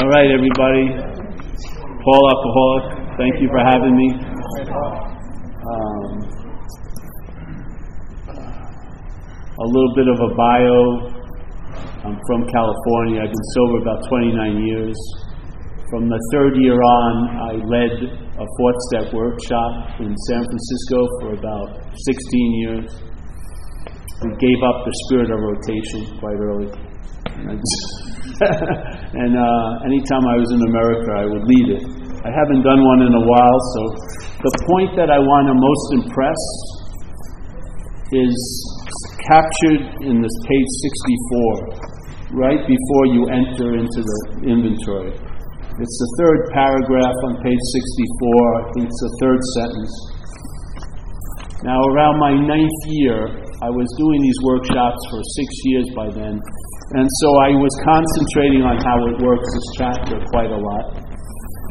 All right, everybody. Paul Alcoholic, thank you for having me. Um, a little bit of a bio. I'm from California. I've been sober about 29 years. From the third year on, I led a fourth step workshop in San Francisco for about 16 years. We gave up the spirit of rotation quite early. and uh, anytime I was in America, I would lead it. I haven't done one in a while, so the point that I want to most impress is captured in this page 64, right before you enter into the inventory. It's the third paragraph on page 64, I think it's the third sentence. Now, around my ninth year, I was doing these workshops for six years by then, and so I was concentrating on how it works, this chapter, quite a lot.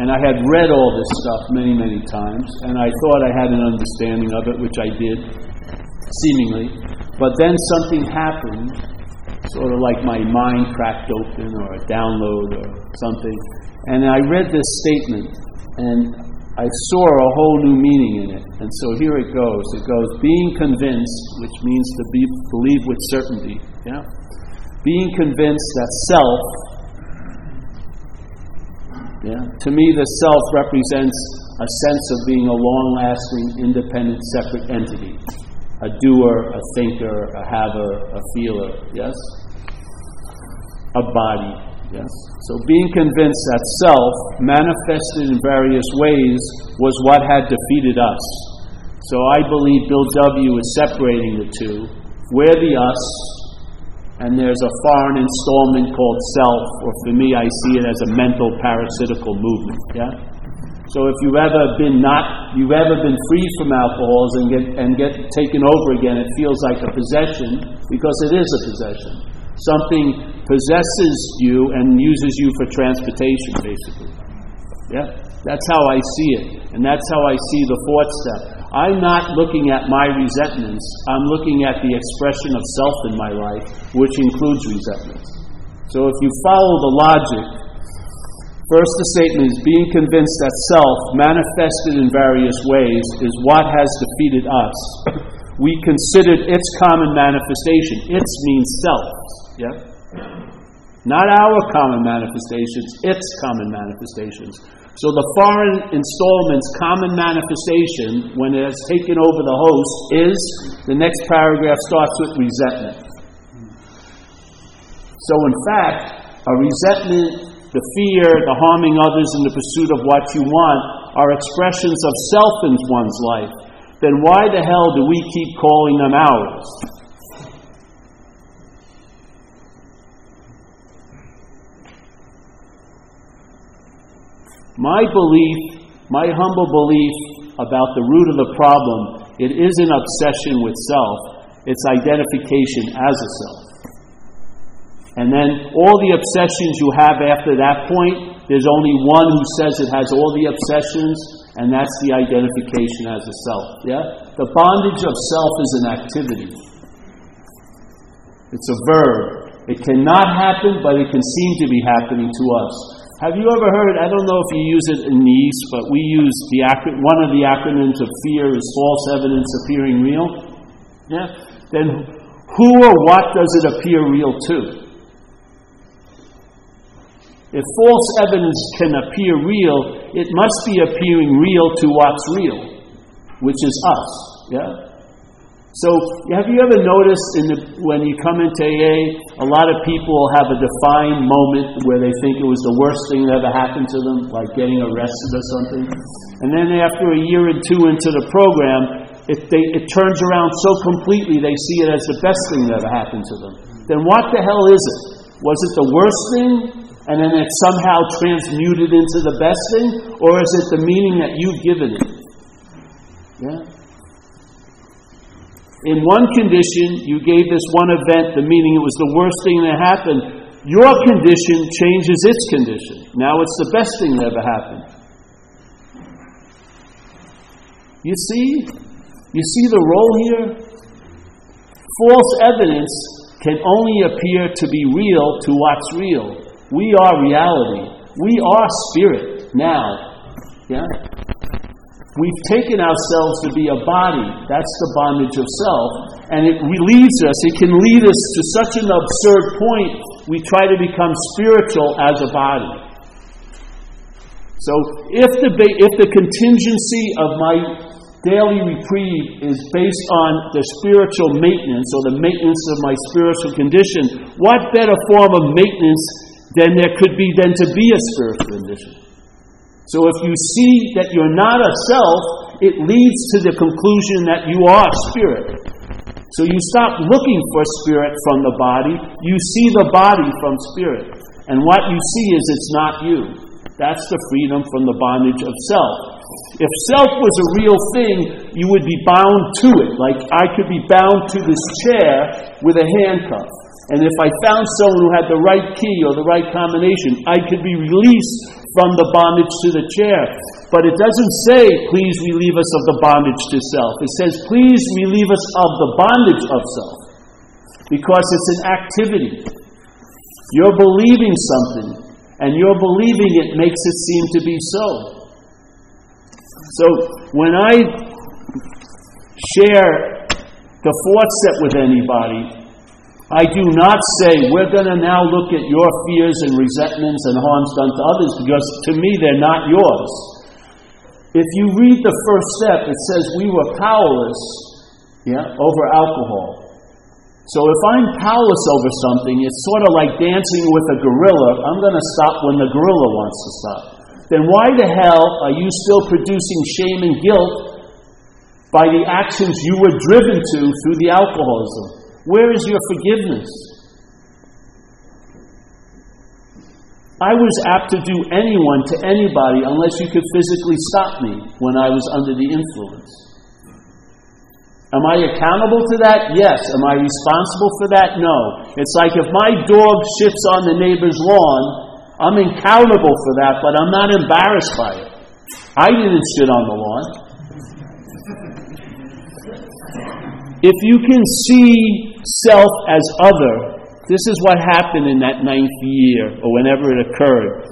And I had read all this stuff many, many times, and I thought I had an understanding of it, which I did, seemingly. But then something happened, sort of like my mind cracked open or a download or something. And I read this statement, and I saw a whole new meaning in it. And so here it goes. It goes, being convinced, which means to be, believe with certainty. Yeah? being convinced that self, yeah, to me, the self represents a sense of being a long lasting, independent, separate entity a doer, a thinker, a haver, a feeler, yes? A body, yes? So being convinced that self, manifested in various ways, was what had defeated us. So I believe Bill W. is separating the two. We're the us, and there's a foreign installment called self, or for me, I see it as a mental parasitical movement. Yeah. So if you've ever been not, you've ever been freed from alcohols and get and get taken over again, it feels like a possession because it is a possession. Something possesses you and uses you for transportation, basically. Yeah. That's how I see it, and that's how I see the fourth step. I'm not looking at my resentments, I'm looking at the expression of self in my life, which includes resentments. So if you follow the logic, first the statement is being convinced that self, manifested in various ways, is what has defeated us. We considered its common manifestation. Its means self. Yeah? Not our common manifestations, its common manifestations. So the foreign installment's common manifestation, when it has taken over the host, is the next paragraph starts with resentment. So, in fact, a resentment, the fear, the harming others in the pursuit of what you want are expressions of self in one's life. Then why the hell do we keep calling them ours? My belief, my humble belief about the root of the problem, it is an obsession with self, it's identification as a self. And then all the obsessions you have after that point, there's only one who says it has all the obsessions, and that's the identification as a self. Yeah? The bondage of self is an activity. It's a verb. It cannot happen, but it can seem to be happening to us. Have you ever heard? I don't know if you use it in the East, but we use the one of the acronyms of fear is false evidence appearing real. Yeah. Then who or what does it appear real to? If false evidence can appear real, it must be appearing real to what's real, which is us. Yeah. So, have you ever noticed in the, when you come into AA, a lot of people have a defined moment where they think it was the worst thing that ever happened to them, like getting arrested or something? And then after a year or two into the program, it, they, it turns around so completely they see it as the best thing that ever happened to them. Then what the hell is it? Was it the worst thing? And then it's somehow transmuted into the best thing? Or is it the meaning that you've given it? Yeah? In one condition, you gave this one event the meaning it was the worst thing that happened. Your condition changes its condition. Now it's the best thing that ever happened. You see? You see the role here? False evidence can only appear to be real to what's real. We are reality. We are spirit now. Yeah? We've taken ourselves to be a body. That's the bondage of self. And it relieves us. It can lead us to such an absurd point, we try to become spiritual as a body. So if the, if the contingency of my daily reprieve is based on the spiritual maintenance or the maintenance of my spiritual condition, what better form of maintenance than there could be than to be a spiritual condition? So if you see that you're not a self, it leads to the conclusion that you are spirit. So you stop looking for spirit from the body, you see the body from spirit. And what you see is it's not you. That's the freedom from the bondage of self. If self was a real thing, you would be bound to it. Like I could be bound to this chair with a handcuff. And if I found someone who had the right key or the right combination, I could be released from the bondage to the chair. But it doesn't say, please relieve us of the bondage to self. It says, please relieve us of the bondage of self. Because it's an activity. You're believing something, and your believing it makes it seem to be so. So when I share the fourth set with anybody, I do not say, we're going to now look at your fears and resentments and harms done to others because to me they're not yours. If you read the first step, it says we were powerless yeah, over alcohol. So if I'm powerless over something, it's sort of like dancing with a gorilla. I'm going to stop when the gorilla wants to stop then why the hell are you still producing shame and guilt by the actions you were driven to through the alcoholism? Where is your forgiveness? I was apt to do anyone to anybody unless you could physically stop me when I was under the influence. Am I accountable to that? Yes. Am I responsible for that? No. It's like if my dog shits on the neighbor's lawn, I'm accountable for that, but I'm not embarrassed by it. I didn't sit on the lawn. If you can see self as other, this is what happened in that ninth year or whenever it occurred.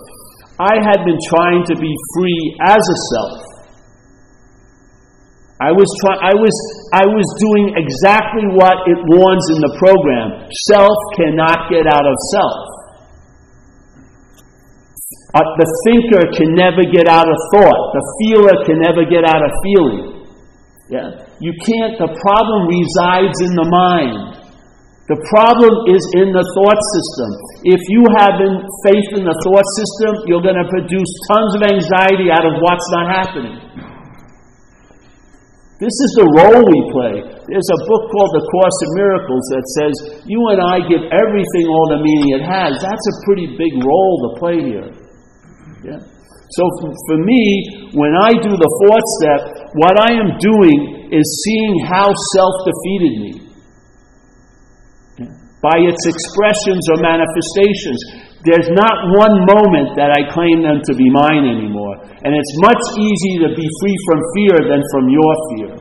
I had been trying to be free as a self. I was, try- I, was, I was doing exactly what it warns in the program. Self cannot get out of self. Uh, the thinker can never get out of thought. The feeler can never get out of feeling. Yeah? You can't, the problem resides in the mind. The problem is in the thought system. If you have faith in the thought system, you're going to produce tons of anxiety out of what's not happening. This is the role we play. There's a book called The Course in Miracles that says you and I give everything all the meaning it has. That's a pretty big role to play here. Yeah? So for me, when I do the fourth step, what I am doing is seeing how self defeated me by its expressions or manifestations. There's not one moment that I claim them to be mine anymore. And it's much easier to be free from fear than from your fear.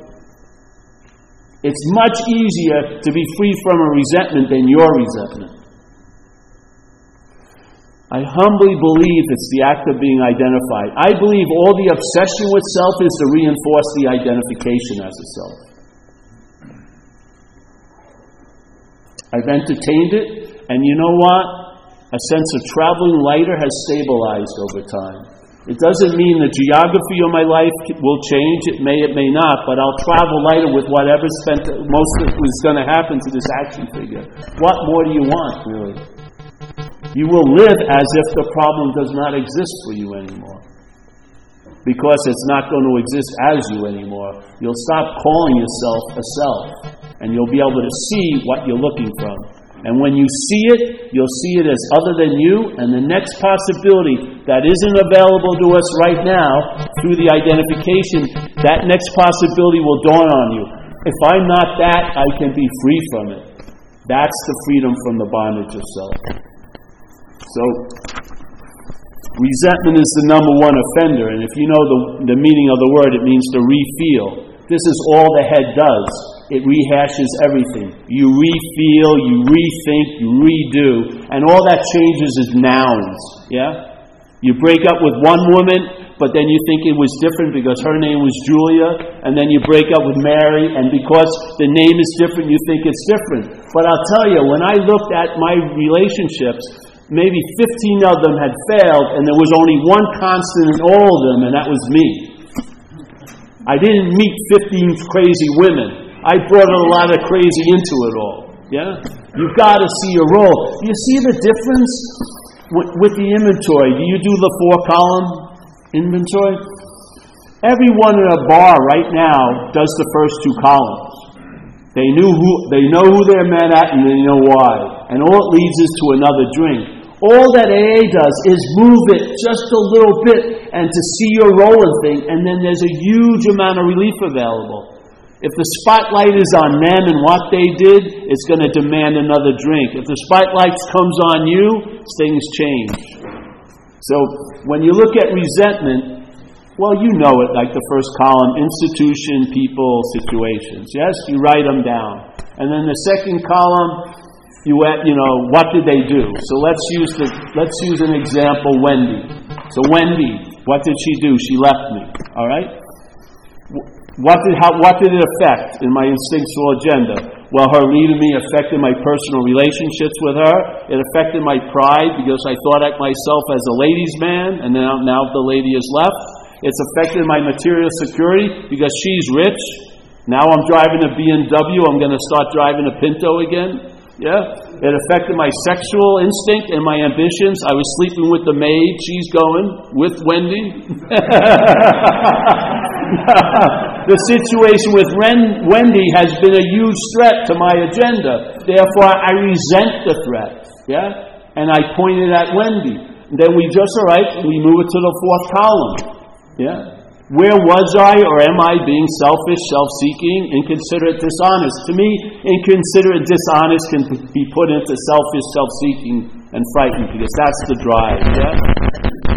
It's much easier to be free from a resentment than your resentment. I humbly believe it's the act of being identified. I believe all the obsession with self is to reinforce the identification as a self. I've entertained it, and you know what? A sense of traveling lighter has stabilized over time. It doesn't mean the geography of my life will change. It may, it may not, but I'll travel lighter with whatever spent most of was going to happen to this action figure. What more do you want, really? You will live as if the problem does not exist for you anymore. Because it's not going to exist as you anymore. You'll stop calling yourself a self. And you'll be able to see what you're looking from. And when you see it, you'll see it as other than you. And the next possibility that isn't available to us right now through the identification, that next possibility will dawn on you. If I'm not that, I can be free from it. That's the freedom from the bondage of self. So, resentment is the number one offender, and if you know the, the meaning of the word, it means to refeel. This is all the head does. It rehashes everything. you refeel, you rethink, you redo, and all that changes is nouns. Yeah? You break up with one woman, but then you think it was different because her name was Julia, and then you break up with Mary, and because the name is different, you think it's different. But I'll tell you, when I looked at my relationships, maybe 15 of them had failed, and there was only one constant in all of them, and that was me. I didn't meet 15 crazy women. I brought a lot of crazy into it all. Yeah? You've got to see your role. Do you see the difference with, with the inventory? Do you do the four column inventory? Everyone in a bar right now does the first two columns. They knew who they know who they're met at and they know why. And all it leads is to another drink. All that AA does is move it just a little bit and to see your role in thing, and then there's a huge amount of relief available. If the spotlight is on them and what they did, it's going to demand another drink. If the spotlight comes on you, things change. So when you look at resentment, well, you know it, like the first column institution, people, situations. Yes, you write them down. And then the second column, you, you know, what did they do? So let's use, the, let's use an example Wendy. So, Wendy, what did she do? She left me. All right? What did, how, what did it affect in my instinctual agenda? Well, her leaving me affected my personal relationships with her. It affected my pride because I thought of myself as a ladies' man, and now, now the lady is left. It's affected my material security because she's rich. Now I'm driving a BMW. I'm going to start driving a Pinto again. Yeah? It affected my sexual instinct and my ambitions. I was sleeping with the maid. She's going with Wendy. the situation with Ren, Wendy has been a huge threat to my agenda. Therefore, I resent the threat. Yeah? And I pointed at Wendy. Then we just, all right, we move it to the fourth column. Yeah? Where was I or am I being selfish, self seeking, inconsiderate, dishonest? To me, inconsiderate, dishonest can be put into selfish, self seeking, and frightened because that's the drive. Yeah?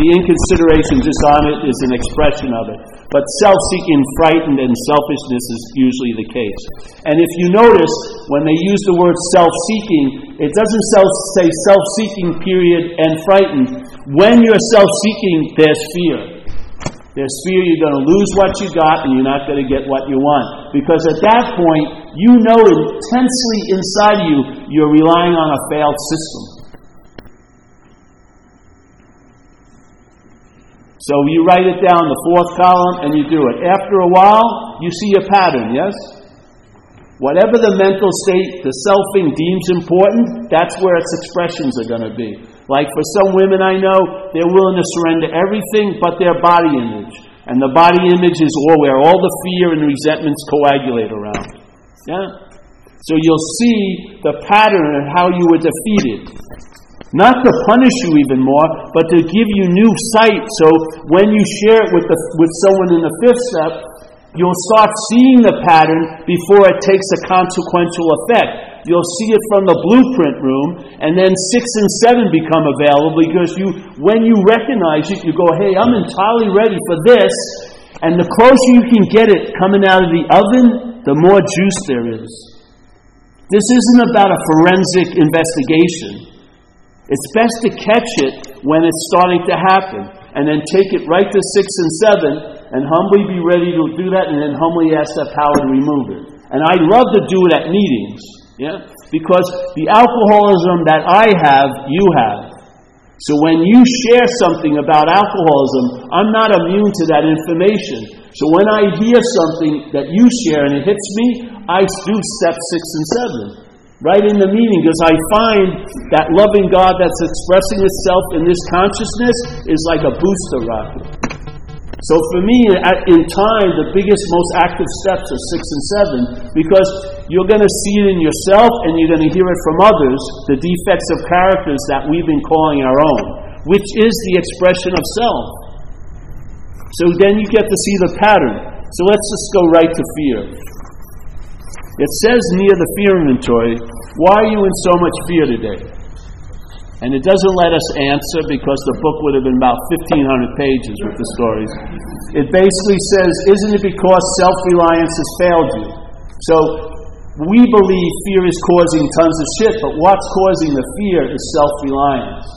The inconsideration, dishonest is an expression of it. But self seeking, frightened, and selfishness is usually the case. And if you notice, when they use the word self seeking, it doesn't say self seeking, period, and frightened. When you're self seeking, there's fear. There's fear you're going to lose what you got and you're not going to get what you want. Because at that point, you know intensely inside you, you're relying on a failed system. So you write it down, the fourth column, and you do it. After a while, you see a pattern, yes? Whatever the mental state the selfing deems important, that's where its expressions are going to be. Like for some women I know, they're willing to surrender everything but their body image. And the body image is all where all the fear and resentments coagulate around. Yeah? So you'll see the pattern of how you were defeated. Not to punish you even more, but to give you new sight. So when you share it with, the, with someone in the fifth step, you'll start seeing the pattern before it takes a consequential effect. You'll see it from the blueprint room, and then six and seven become available because you, when you recognize it, you go, hey, I'm entirely ready for this. And the closer you can get it coming out of the oven, the more juice there is. This isn't about a forensic investigation. It's best to catch it when it's starting to happen and then take it right to six and seven and humbly be ready to do that and then humbly ask that power to remove it. And I love to do it at meetings, yeah? Because the alcoholism that I have, you have. So when you share something about alcoholism, I'm not immune to that information. So when I hear something that you share and it hits me, I do step six and seven right in the meaning because I find that loving God that's expressing itself in this consciousness is like a booster rocket. So for me, in time, the biggest, most active steps are six and seven because you're going to see it in yourself and you're going to hear it from others, the defects of characters that we've been calling our own, which is the expression of self. So then you get to see the pattern. So let's just go right to fear. It says near the fear inventory, Why are you in so much fear today? And it doesn't let us answer because the book would have been about 1,500 pages with the stories. It basically says, Isn't it because self reliance has failed you? So we believe fear is causing tons of shit, but what's causing the fear is self reliance.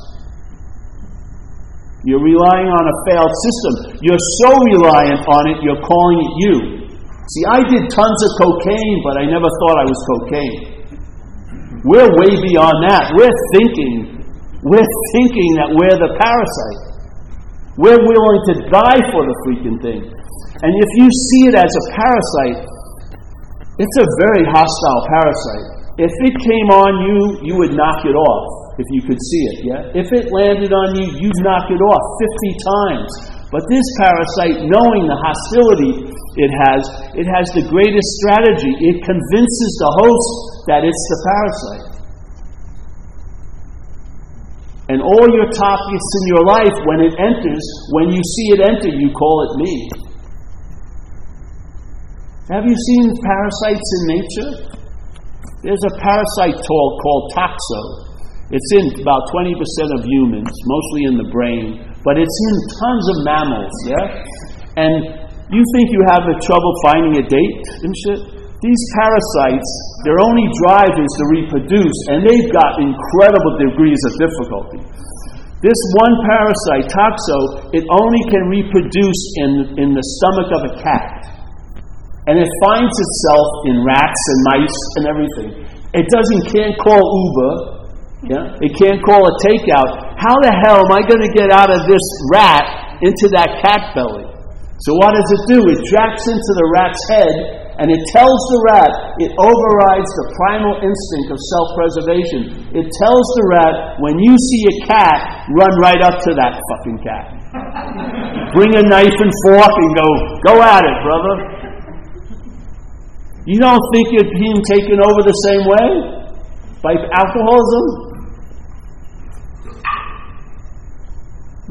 You're relying on a failed system. You're so reliant on it, you're calling it you. See, I did tons of cocaine, but I never thought I was cocaine. We're way beyond that. We're thinking. We're thinking that we're the parasite. We're willing to die for the freaking thing. And if you see it as a parasite, it's a very hostile parasite. If it came on you, you would knock it off if you could see it, yeah? If it landed on you, you'd knock it off 50 times. But this parasite, knowing the hostility it has, it has the greatest strategy. It convinces the host that it's the parasite. And all your topics in your life, when it enters, when you see it enter, you call it me. Have you seen parasites in nature? There's a parasite called toxo. It's in about 20% of humans, mostly in the brain, but it's in tons of mammals, yeah? And you think you have a trouble finding a date and shit? These parasites, their only drive is to reproduce, and they've got incredible degrees of difficulty. This one parasite, toxo, it only can reproduce in, in the stomach of a cat. And it finds itself in rats and mice and everything. It doesn't can't call Uber, yeah? It can't call a takeout. How the hell am I going to get out of this rat into that cat belly? So what does it do? It tracks into the rat's head and it tells the rat, it overrides the primal instinct of self preservation. It tells the rat, when you see a cat, run right up to that fucking cat. Bring a knife and fork and go, go at it, brother. You don't think you're being taken over the same way? By alcoholism?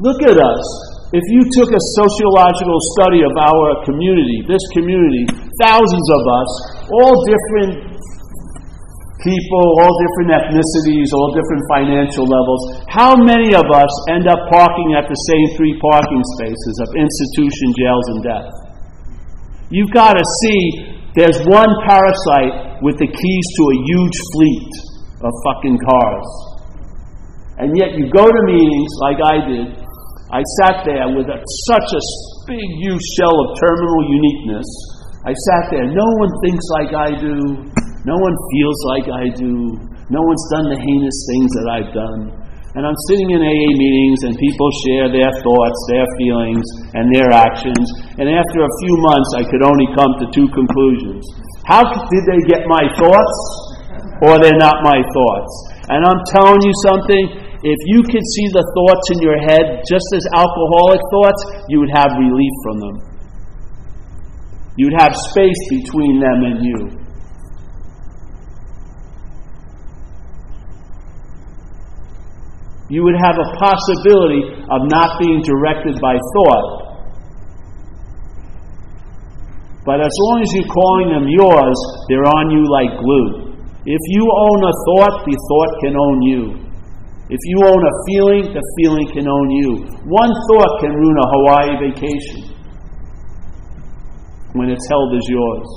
Look at us. If you took a sociological study of our community, this community, thousands of us, all different people, all different ethnicities, all different financial levels, how many of us end up parking at the same three parking spaces of institution, jails, and death? You've got to see there's one parasite with the keys to a huge fleet of fucking cars. And yet you go to meetings like I did, I sat there with a, such a big, huge shell of terminal uniqueness. I sat there. No one thinks like I do. No one feels like I do. No one's done the heinous things that I've done. And I'm sitting in AA meetings, and people share their thoughts, their feelings, and their actions. And after a few months, I could only come to two conclusions. How did they get my thoughts? Or they're not my thoughts. And I'm telling you something, if you could see the thoughts in your head just as alcoholic thoughts, you would have relief from them. You'd have space between them and you. You would have a possibility of not being directed by thought. But as long as you're calling them yours, they're on you like glue. If you own a thought, the thought can own you. If you own a feeling, the feeling can own you. One thought can ruin a Hawaii vacation when it's held as yours.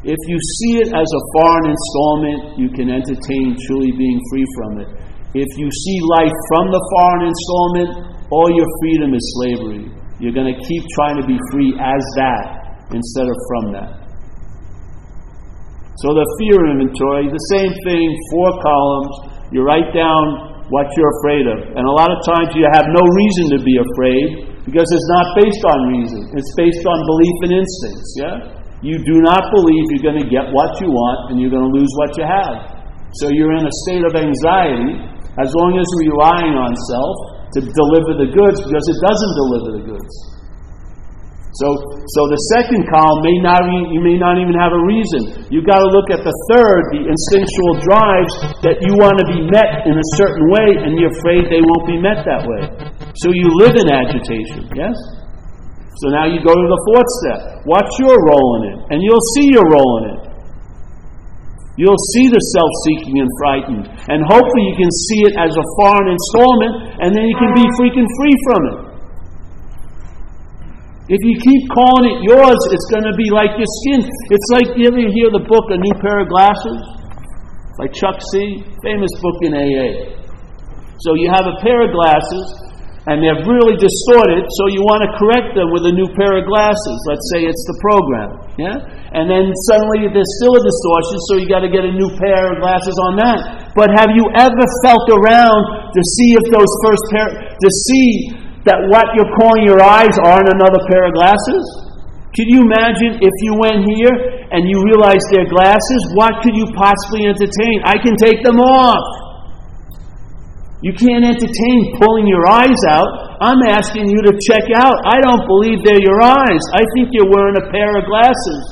If you see it as a foreign installment, you can entertain truly being free from it. If you see life from the foreign installment, all your freedom is slavery. You're going to keep trying to be free as that instead of from that. So the fear inventory, the same thing, four columns. You write down what you're afraid of. And a lot of times you have no reason to be afraid because it's not based on reason. It's based on belief and instincts, yeah? You do not believe you're going to get what you want and you're going to lose what you have. So you're in a state of anxiety as long as you're relying on self to deliver the goods because it doesn't deliver the goods. So, so the second column may not you may not even have a reason. You've got to look at the third, the instinctual drives that you want to be met in a certain way, and you're afraid they won't be met that way. So you live in agitation. Yes. So now you go to the fourth step. What's your role in it? And you'll see your role in it. You'll see the self seeking and frightened. And hopefully you can see it as a foreign installment, and then you can be freaking free from it. If you keep calling it yours, it's going to be like your skin. It's like, you ever hear the book, A New Pair of Glasses? By Chuck C. Famous book in AA. So you have a pair of glasses, and they're really distorted, so you want to correct them with a new pair of glasses. Let's say it's the program. Yeah? And then suddenly there's still a distortion, so you got to get a new pair of glasses on that. But have you ever felt around to see if those first pair, to see that what you're calling your eyes aren't another pair of glasses? Can you imagine if you went here and you realized they're glasses? What could you possibly entertain? I can take them off. You can't entertain pulling your eyes out. I'm asking you to check out. I don't believe they're your eyes. I think you're wearing a pair of glasses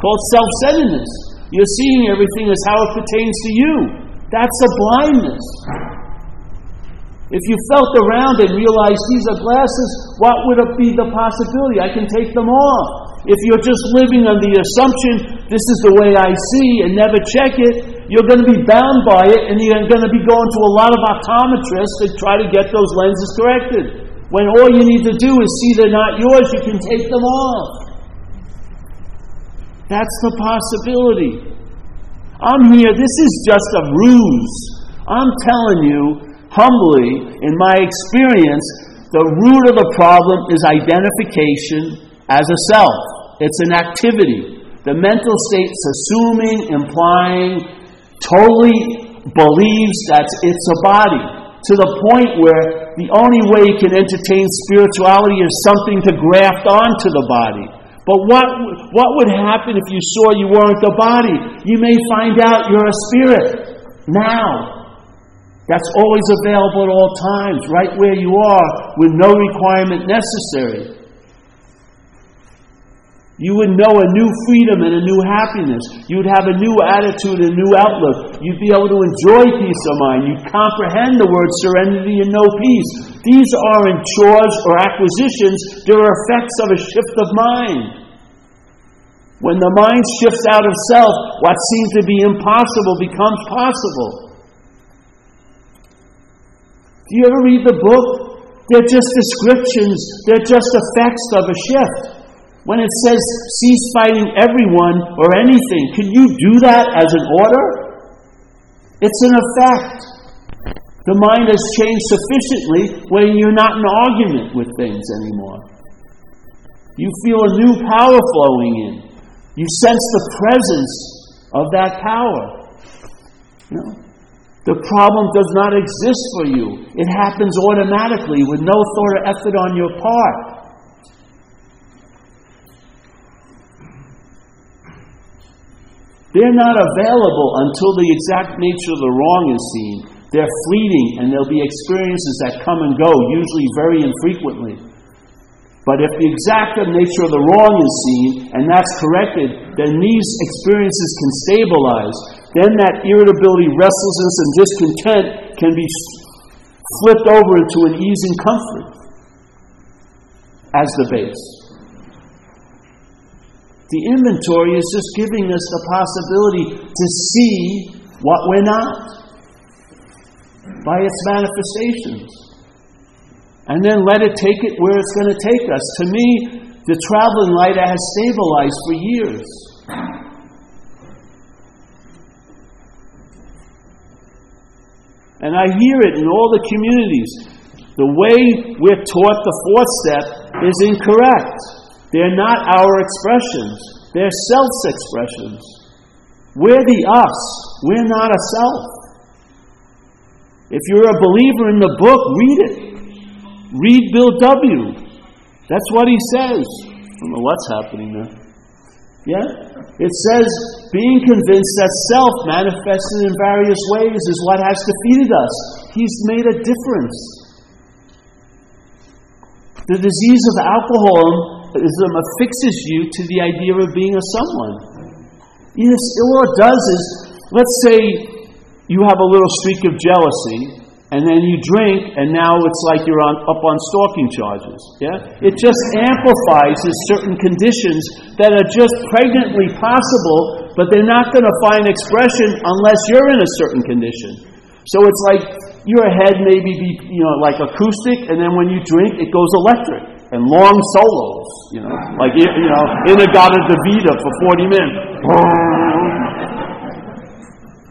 called self centeredness. You're seeing everything as how it pertains to you. That's a blindness. If you felt around and realized these are glasses, what would be the possibility? I can take them off. If you're just living on the assumption, this is the way I see, and never check it, you're going to be bound by it, and you're going to be going to a lot of optometrists to try to get those lenses corrected. When all you need to do is see they're not yours, you can take them off. That's the possibility. I'm here, this is just a ruse. I'm telling you, humbly, in my experience, the root of the problem is identification as a self. It's an activity. The mental state's assuming, implying, totally believes that it's a body. To the point where the only way you can entertain spirituality is something to graft onto the body. But what, what would happen if you saw you weren't the body? You may find out you're a spirit now. That's always available at all times, right where you are, with no requirement necessary. You would know a new freedom and a new happiness. You'd have a new attitude a new outlook. You'd be able to enjoy peace of mind. You'd comprehend the word serenity and know peace. These aren't chores or acquisitions, they're effects of a shift of mind. When the mind shifts out of self, what seems to be impossible becomes possible. Do you ever read the book? They're just descriptions, they're just effects of a shift. When it says cease fighting everyone or anything, can you do that as an order? It's an effect. The mind has changed sufficiently when you're not in argument with things anymore. You feel a new power flowing in. You sense the presence of that power. You know? The problem does not exist for you. It happens automatically with no thought or effort on your part. They're not available until the exact nature of the wrong is seen. They're fleeting and there'll be experiences that come and go, usually very infrequently. But if the exact nature of the wrong is seen and that's corrected, then these experiences can stabilize then that irritability, restlessness, and discontent can be flipped over into an ease and comfort as the base. The inventory is just giving us the possibility to see what we're not by its manifestations. And then let it take it where it's going to take us. To me, the traveling light has stabilized for years. And I hear it in all the communities. The way we're taught the fourth step is incorrect. They're not our expressions, they're self expressions. We're the us, we're not a self. If you're a believer in the book, read it. Read Bill W. That's what he says. I don't know what's happening there. Yeah? It says being convinced that self manifested in various ways is what has defeated us. He's made a difference. The disease of alcoholism affixes you to the idea of being a someone. Yes, all it does is, let's say you have a little streak of jealousy, and then you drink, and now it's like you're on, up on stalking charges. Yeah? It just amplifies certain conditions that are just pregnantly possible, but they're not going to find expression unless you're in a certain condition. So it's like your head maybe be, you know, like acoustic, and then when you drink, it goes electric. and long solos, you know, like you know, In-A-Gadda-Da-Vida for 40 minutes.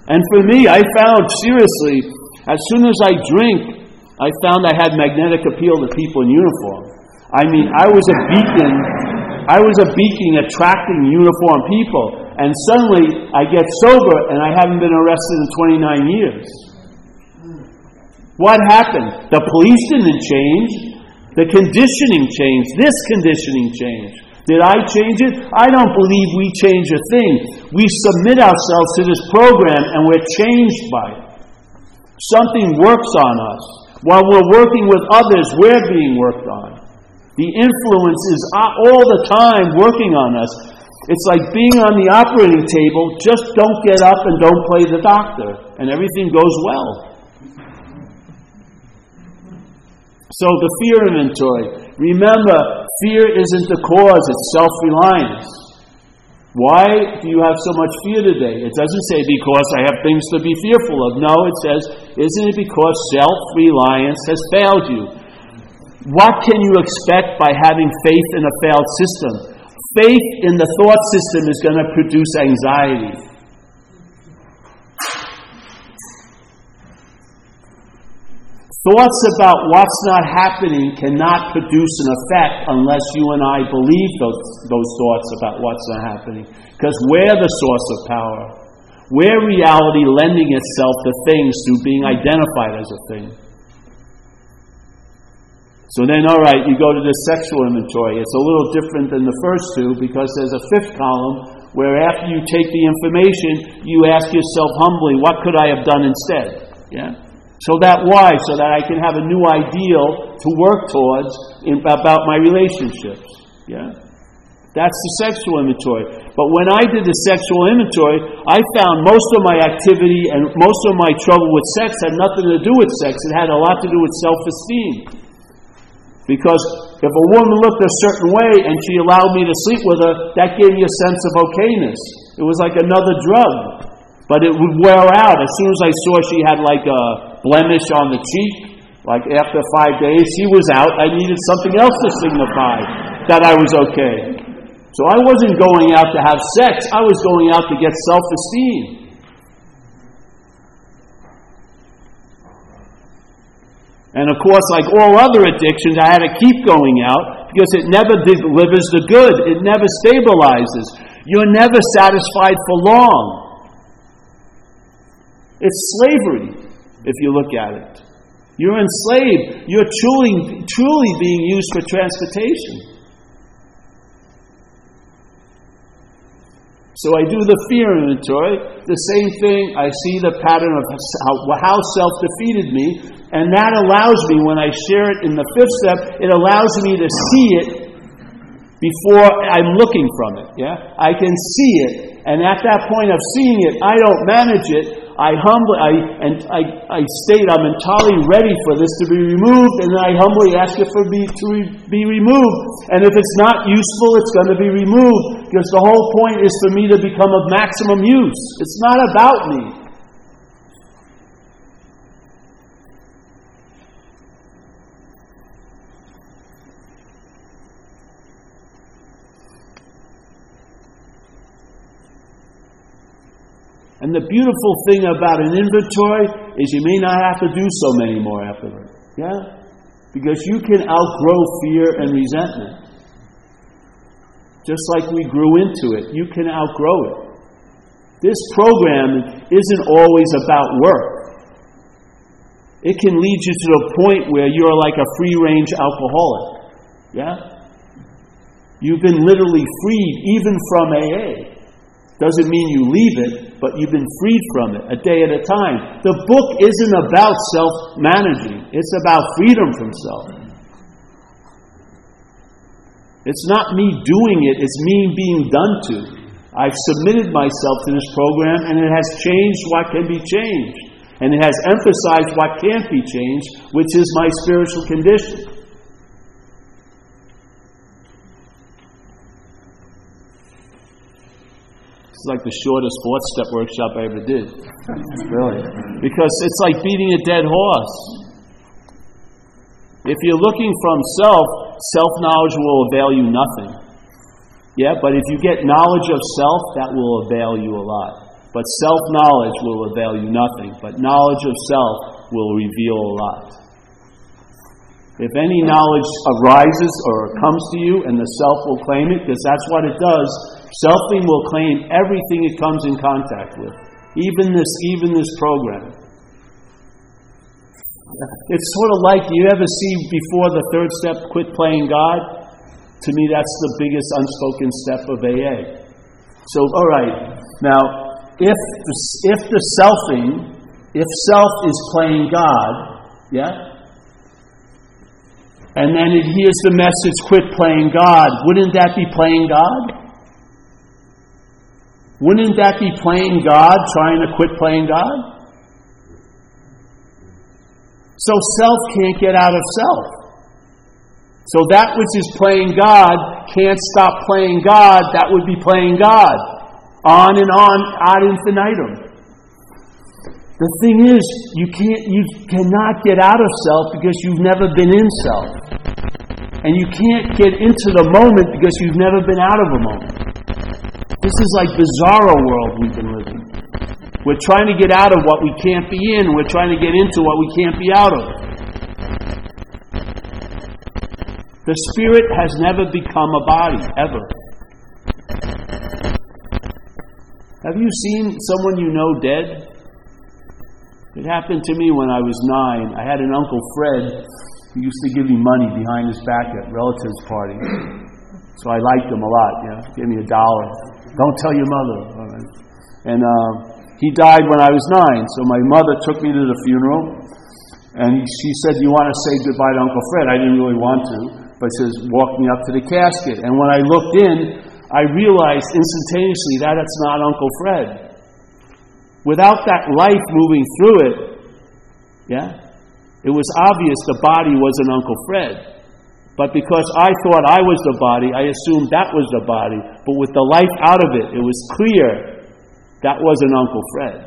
And for me, I found seriously, as soon as I drink, I found I had magnetic appeal to people in uniform. I mean, I was a beacon. I was a beacon attracting uniform people. And suddenly I get sober and I haven't been arrested in 29 years. What happened? The police didn't change. The conditioning changed. This conditioning changed. Did I change it? I don't believe we change a thing. We submit ourselves to this program and we're changed by it. Something works on us. While we're working with others, we're being worked on. The influence is all the time working on us. It's like being on the operating table, just don't get up and don't play the doctor, and everything goes well. So, the fear inventory. Remember, fear isn't the cause, it's self reliance. Why do you have so much fear today? It doesn't say because I have things to be fearful of. No, it says, isn't it because self reliance has failed you? What can you expect by having faith in a failed system? Faith in the thought system is going to produce anxiety. Thoughts about what's not happening cannot produce an effect unless you and I believe those, those thoughts about what's not happening. Because we're the source of power. We're reality lending itself to things through being identified as a thing. So then, all right, you go to the sexual inventory. It's a little different than the first two because there's a fifth column where after you take the information, you ask yourself humbly, what could I have done instead? Yeah? So that why? So that I can have a new ideal to work towards in, about my relationships. Yeah? That's the sexual inventory. But when I did the sexual inventory, I found most of my activity and most of my trouble with sex had nothing to do with sex. It had a lot to do with self esteem. Because if a woman looked a certain way and she allowed me to sleep with her, that gave me a sense of okayness. It was like another drug. But it would wear out. As soon as I saw she had like a blemish on the cheek, like after five days, she was out. I needed something else to signify that I was okay. So I wasn't going out to have sex, I was going out to get self esteem. And of course, like all other addictions, I had to keep going out because it never delivers the good. It never stabilizes. You're never satisfied for long. It's slavery, if you look at it. You're enslaved. You're truly, truly being used for transportation. So I do the fear inventory. The same thing, I see the pattern of how, self defeated me, and that allows me, when I share it in the fifth step, it allows me to see it before I'm looking from it. Yeah? I can see it, and at that point of seeing it, I don't manage it. I humbly, I, and I, I state I'm entirely ready for this to be removed, and I humbly ask it for me to re, be removed. And if it's not useful, it's going to be removed, because the whole point is for me to become of maximum use. It's not about me. And the beautiful thing about an inventory is you may not have to do so many more afterward. Yeah? Because you can outgrow fear and resentment. Just like we grew into it, you can outgrow it. This program isn't always about work. It can lead you to the point where you're like a free range alcoholic. Yeah? You've been literally freed even from AA. Doesn't mean you leave it, but you've been freed from it a day at a time. The book isn't about self managing, it's about freedom from self. It's not me doing it, it's me being done to. I've submitted myself to this program and it has changed what can be changed. And it has emphasized what can't be changed, which is my spiritual condition. It's like the shortest fourth step workshop I ever did. really. Because it's like beating a dead horse. If you're looking from self, self knowledge will avail you nothing. Yeah, but if you get knowledge of self, that will avail you a lot. But self knowledge will avail you nothing. But knowledge of self will reveal a lot. If any knowledge arises or comes to you and the self will claim it, because that's what it does, selfing will claim everything it comes in contact with. Even this, even this program. It's sort of like you ever see before the third step, quit playing God? To me, that's the biggest unspoken step of AA. So, all right, now, if the, if the selfing, if self is playing God, yeah, and then it hears the message, quit playing God, wouldn't that be playing God? Wouldn't that be playing God, trying to quit playing God? So self can't get out of self. So that which is playing God can't stop playing God, that would be playing God. On and on ad infinitum. The thing is, you can't you cannot get out of self because you've never been in self. And you can't get into the moment because you've never been out of a moment. This is like bizarro world we've been living. We're trying to get out of what we can't be in, we're trying to get into what we can't be out of. The spirit has never become a body, ever. Have you seen someone you know dead? It happened to me when I was nine. I had an Uncle Fred who used to give me money behind his back at relatives' parties. So I liked him a lot, know. Give me a dollar. Don't tell your mother. And uh, he died when I was nine. So my mother took me to the funeral. And she said, You want to say goodbye to Uncle Fred? I didn't really want to but she says, walk me up to the casket. And when I looked in, I realized instantaneously that it's not Uncle Fred. Without that life moving through it, yeah, it was obvious the body wasn't Uncle Fred. But because I thought I was the body, I assumed that was the body. But with the life out of it, it was clear that wasn't Uncle Fred.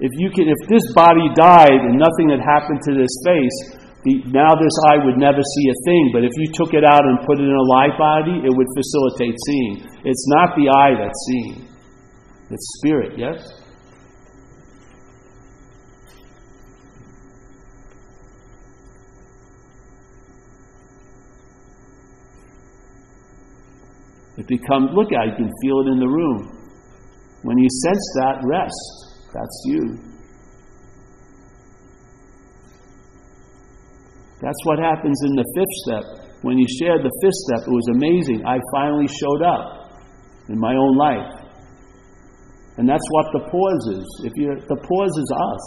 If you can, if this body died and nothing had happened to this face, the, now this eye would never see a thing, but if you took it out and put it in a live body, it would facilitate seeing. It's not the eye that's seeing, it's spirit, yes? It becomes, look you can feel it in the room. When you sense that, rest. That's you. That's what happens in the fifth step. When you shared the fifth step, it was amazing. I finally showed up in my own life. And that's what the pause is. If you the pause is us.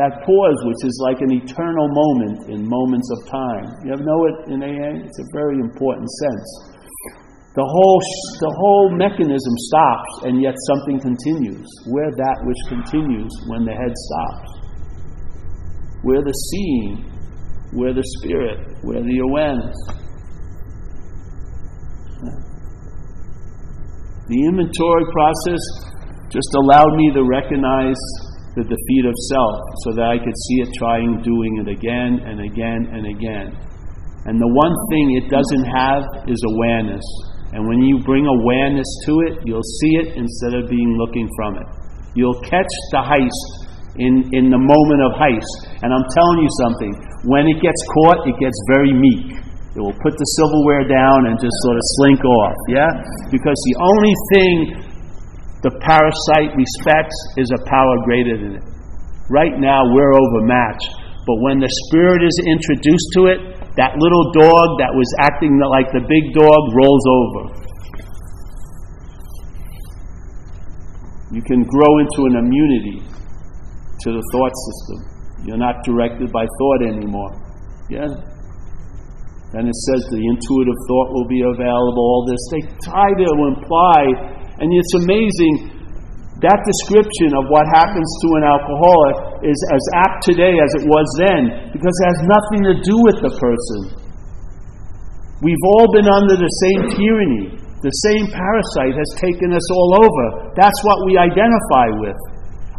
That pause, which is like an eternal moment in moments of time. You ever know it in AA? It's a very important sense. The whole, the whole mechanism stops, and yet something continues. We're that which continues when the head stops. We're the seeing we're the spirit, we're the awareness. The inventory process just allowed me to recognize the defeat of self so that I could see it trying doing it again and again and again. And the one thing it doesn't have is awareness. And when you bring awareness to it, you'll see it instead of being looking from it. You'll catch the heist in, in the moment of heist. And I'm telling you something, when it gets caught, it gets very meek. It will put the silverware down and just sort of slink off, yeah? Because the only thing the parasite respects is a power greater than it. Right now, we're overmatched. But when the spirit is introduced to it, that little dog that was acting like the big dog rolls over. You can grow into an immunity to the thought system. You're not directed by thought anymore. Yeah? Then it says the intuitive thought will be available, all this. They try to imply, and it's amazing, that description of what happens to an alcoholic is as apt today as it was then, because it has nothing to do with the person. We've all been under the same tyranny. The same parasite has taken us all over. That's what we identify with.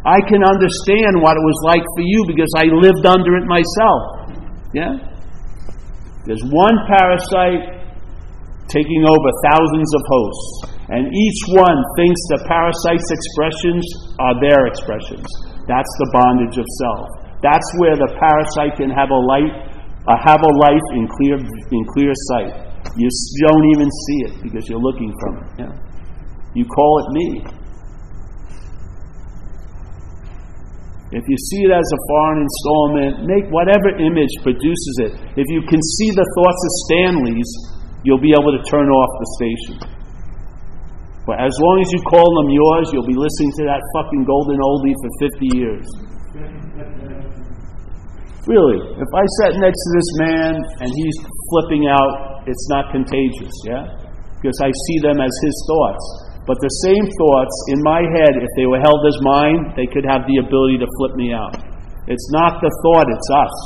I can understand what it was like for you because I lived under it myself. Yeah? There's one parasite taking over thousands of hosts, and each one thinks the parasite's expressions are their expressions. That's the bondage of self. That's where the parasite can have a light, uh, have a life in clear, in clear sight. You don't even see it because you're looking from it. Yeah? You call it me. If you see it as a foreign installment, make whatever image produces it. If you can see the thoughts of Stanley's, you'll be able to turn off the station. But as long as you call them yours, you'll be listening to that fucking golden oldie for 50 years. Really, if I sat next to this man and he's flipping out, it's not contagious, yeah? Because I see them as his thoughts. But the same thoughts in my head, if they were held as mine, they could have the ability to flip me out. It's not the thought, it's us.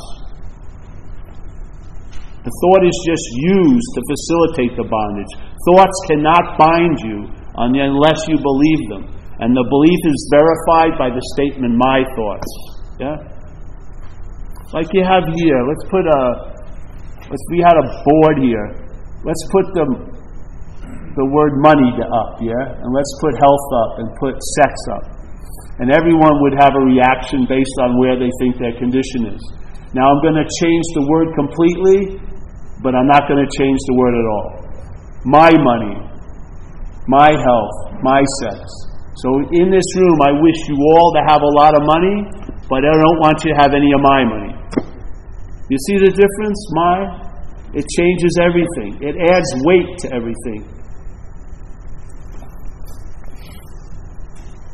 The thought is just used to facilitate the bondage. Thoughts cannot bind you unless you believe them. And the belief is verified by the statement, my thoughts. Yeah? Like you have here, let's put a, let's, we had a board here. Let's put the the word money up, yeah? And let's put health up and put sex up. And everyone would have a reaction based on where they think their condition is. Now I'm going to change the word completely, but I'm not going to change the word at all. My money, my health, my sex. So in this room, I wish you all to have a lot of money, but I don't want you to have any of my money. You see the difference? My? It changes everything. It adds weight to everything.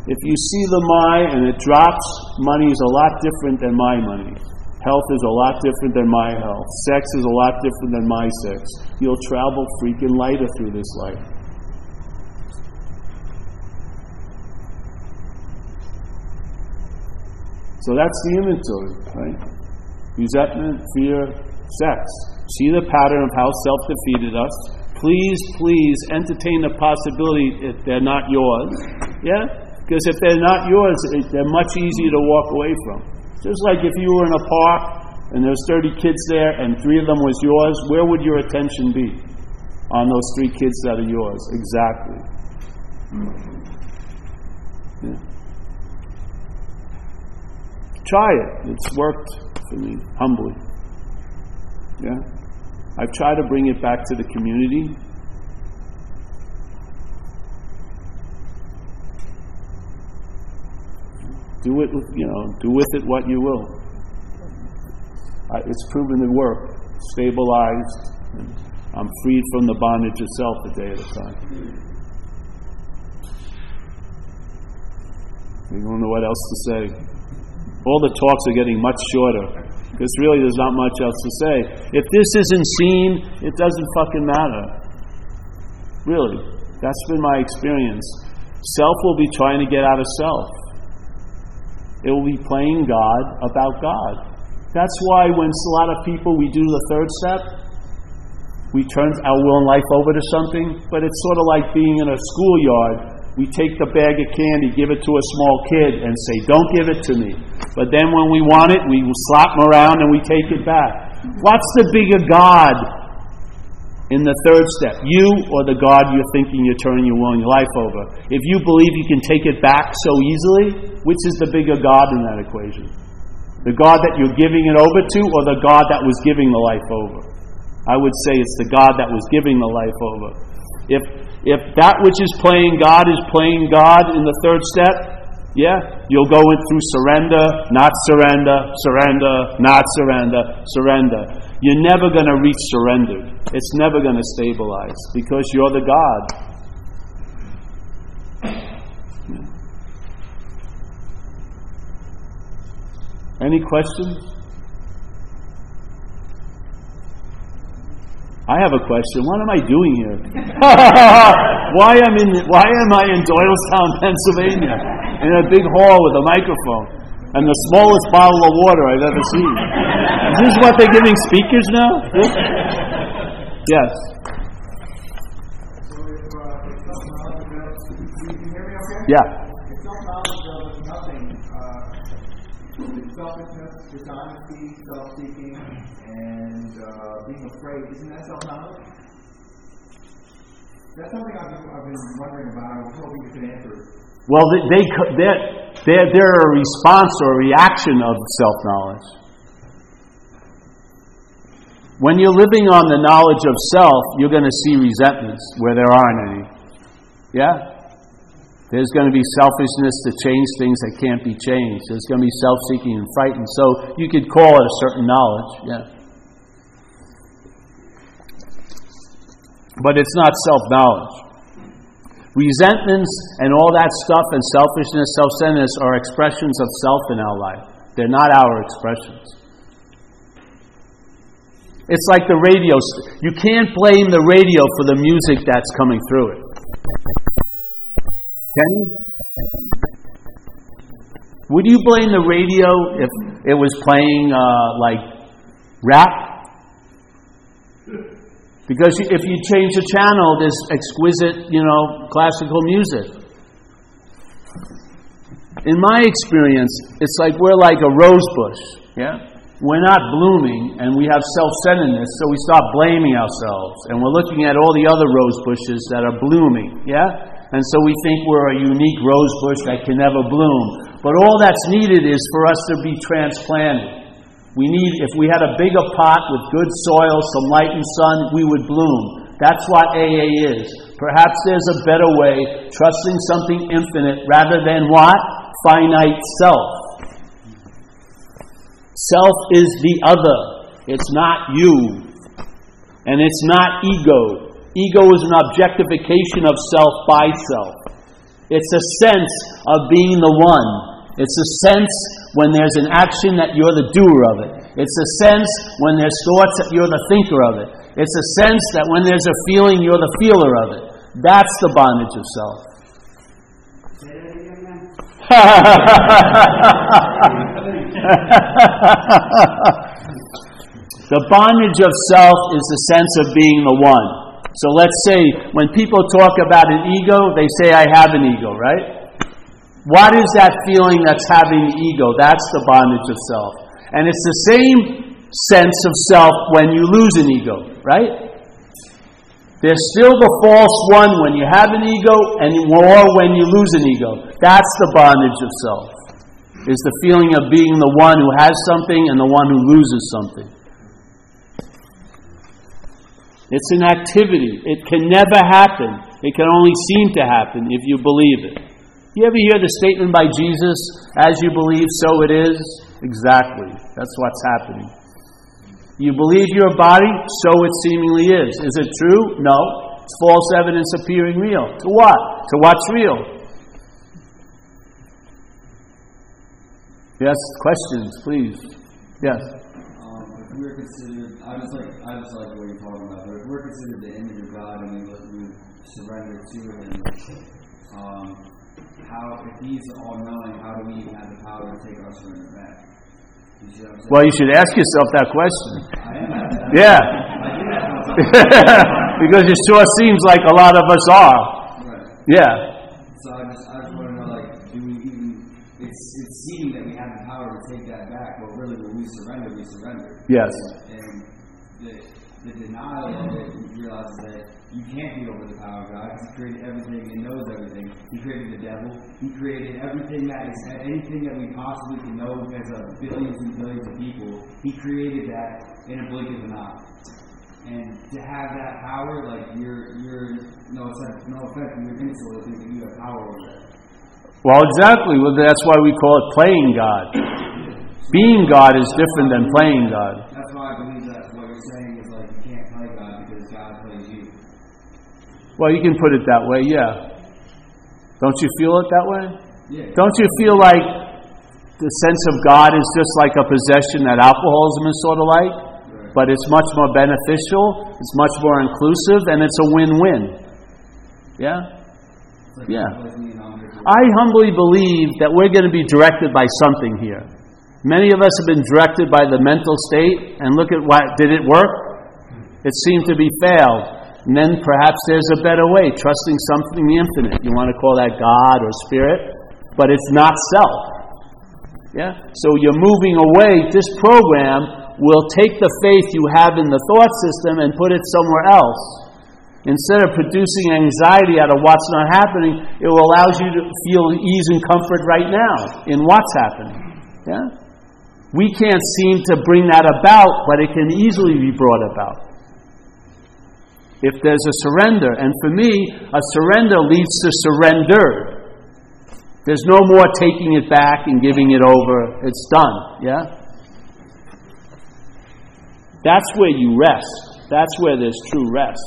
If you see the my and it drops, money is a lot different than my money. Health is a lot different than my health. Sex is a lot different than my sex. You'll travel freaking lighter through this life. So that's the inventory, right? Resentment, fear, sex. See the pattern of how self defeated us. Please, please entertain the possibility that they're not yours. Yeah? Because if they're not yours, they're much easier to walk away from. Just like if you were in a park and there's 30 kids there and three of them was yours, where would your attention be on those three kids that are yours? Exactly. Yeah. Try it. It's worked for me, humbly. Yeah? I've tried to bring it back to the community. Do it, with, you know, do with it what you will. It's proven to work. Stabilized. I'm freed from the bondage itself a day at a time. You don't know what else to say. All the talks are getting much shorter because really there's not much else to say. If this isn't seen, it doesn't fucking matter. Really. That's been my experience. Self will be trying to get out of self. It will be playing God about God. That's why when a lot of people, we do the third step, we turn our will and life over to something, but it's sort of like being in a schoolyard. We take the bag of candy, give it to a small kid, and say, Don't give it to me. But then when we want it, we slap them around and we take it back. What's the bigger God in the third step, you or the God you're thinking you're turning your will and your life over. If you believe you can take it back so easily, which is the bigger God in that equation? The God that you're giving it over to or the God that was giving the life over? I would say it's the God that was giving the life over. If, if that which is playing God is playing God in the third step, yeah? You'll go in through surrender, not surrender, surrender, not surrender, surrender. You're never going to reach surrendered. It's never going to stabilize because you're the God. Any questions? I have a question. What am I doing here? why am in why am I in Doylestown, Pennsylvania, in a big hall with a microphone and the smallest bottle of water I've ever seen? Is this what they're giving speakers now? yes. Yeah. selfishness, dishonesty, self-seeking, and uh, being afraid, isn't that self-knowledge? That's something I've been, I've been wondering about. I was hoping you could answer. Well, they, they, they're, they're, they're a response or a reaction of self knowledge. When you're living on the knowledge of self, you're going to see resentments where there aren't any. Yeah? There's going to be selfishness to change things that can't be changed. There's going to be self seeking and frightened. So you could call it a certain knowledge, yeah. But it's not self knowledge. Resentments and all that stuff and selfishness, self centeredness are expressions of self in our life. They're not our expressions. It's like the radio. You can't blame the radio for the music that's coming through it. Can you? Would you blame the radio if it was playing uh, like rap? Because if you change the channel, there's exquisite, you know, classical music. In my experience, it's like we're like a rose bush, yeah? We're not blooming and we have self centeredness, so we start blaming ourselves. And we're looking at all the other rose bushes that are blooming, yeah? And so we think we're a unique rose bush that can never bloom. But all that's needed is for us to be transplanted. We need, if we had a bigger pot with good soil, some light and sun, we would bloom. That's what AA is. Perhaps there's a better way, trusting something infinite rather than what? Finite self. Self is the other. It's not you. And it's not ego. Ego is an objectification of self by self. It's a sense of being the one. It's a sense when there's an action that you're the doer of it. It's a sense when there's thoughts that you're the thinker of it. It's a sense that when there's a feeling, you're the feeler of it. That's the bondage of self. the bondage of self is the sense of being the one. So let's say when people talk about an ego, they say, I have an ego, right? What is that feeling that's having ego? That's the bondage of self. And it's the same sense of self when you lose an ego, right? There's still the false one when you have an ego and more when you lose an ego. That's the bondage of self. Is the feeling of being the one who has something and the one who loses something. It's an activity. It can never happen. It can only seem to happen if you believe it. You ever hear the statement by Jesus, as you believe, so it is? Exactly. That's what's happening. You believe your body, so it seemingly is. Is it true? No. It's false evidence appearing real. To what? To what's real? Yes, questions, please. Yes. Um, if we're considered, I just like, I just like what you're talking about but we're considered the image of God and we surrender to Him, um, how, if He's all knowing, how do we even have the power to take our surrender back? You well, you should ask yourself that question. yeah. because it sure seems like a lot of us are. Right. Yeah. So I just, I just want to know, like, do we even, it's, it's seeming that we have the power to take that back, but really when we surrender, we surrender. Yes. And the, the denial of it, realizes that you can't be over the power of God because He created everything and knows everything. He created the devil. He created everything that is anything that we possibly can know as a billions and billions of people. He created that in a blink of an eye. And to have that power, like you're, you're no offense, no offense, you're insult that you have power over that. Well, exactly. Well, that's why we call it playing God. Being God is different than playing God. That's why I believe that what you're saying Well, you can put it that way, yeah. Don't you feel it that way? Yeah. Don't you feel like the sense of God is just like a possession that alcoholism is sort of like? Right. But it's much more beneficial, it's much more inclusive, and it's a win win. Yeah? Like yeah. I humbly believe that we're going to be directed by something here. Many of us have been directed by the mental state, and look at what did it work? It seemed to be failed. And then perhaps there's a better way, trusting something infinite. You want to call that God or spirit, but it's not self. Yeah? So you're moving away. This program will take the faith you have in the thought system and put it somewhere else. Instead of producing anxiety out of what's not happening, it will allow you to feel ease and comfort right now in what's happening. Yeah? We can't seem to bring that about, but it can easily be brought about. If there's a surrender, and for me, a surrender leads to surrender. There's no more taking it back and giving it over. It's done. Yeah? That's where you rest. That's where there's true rest.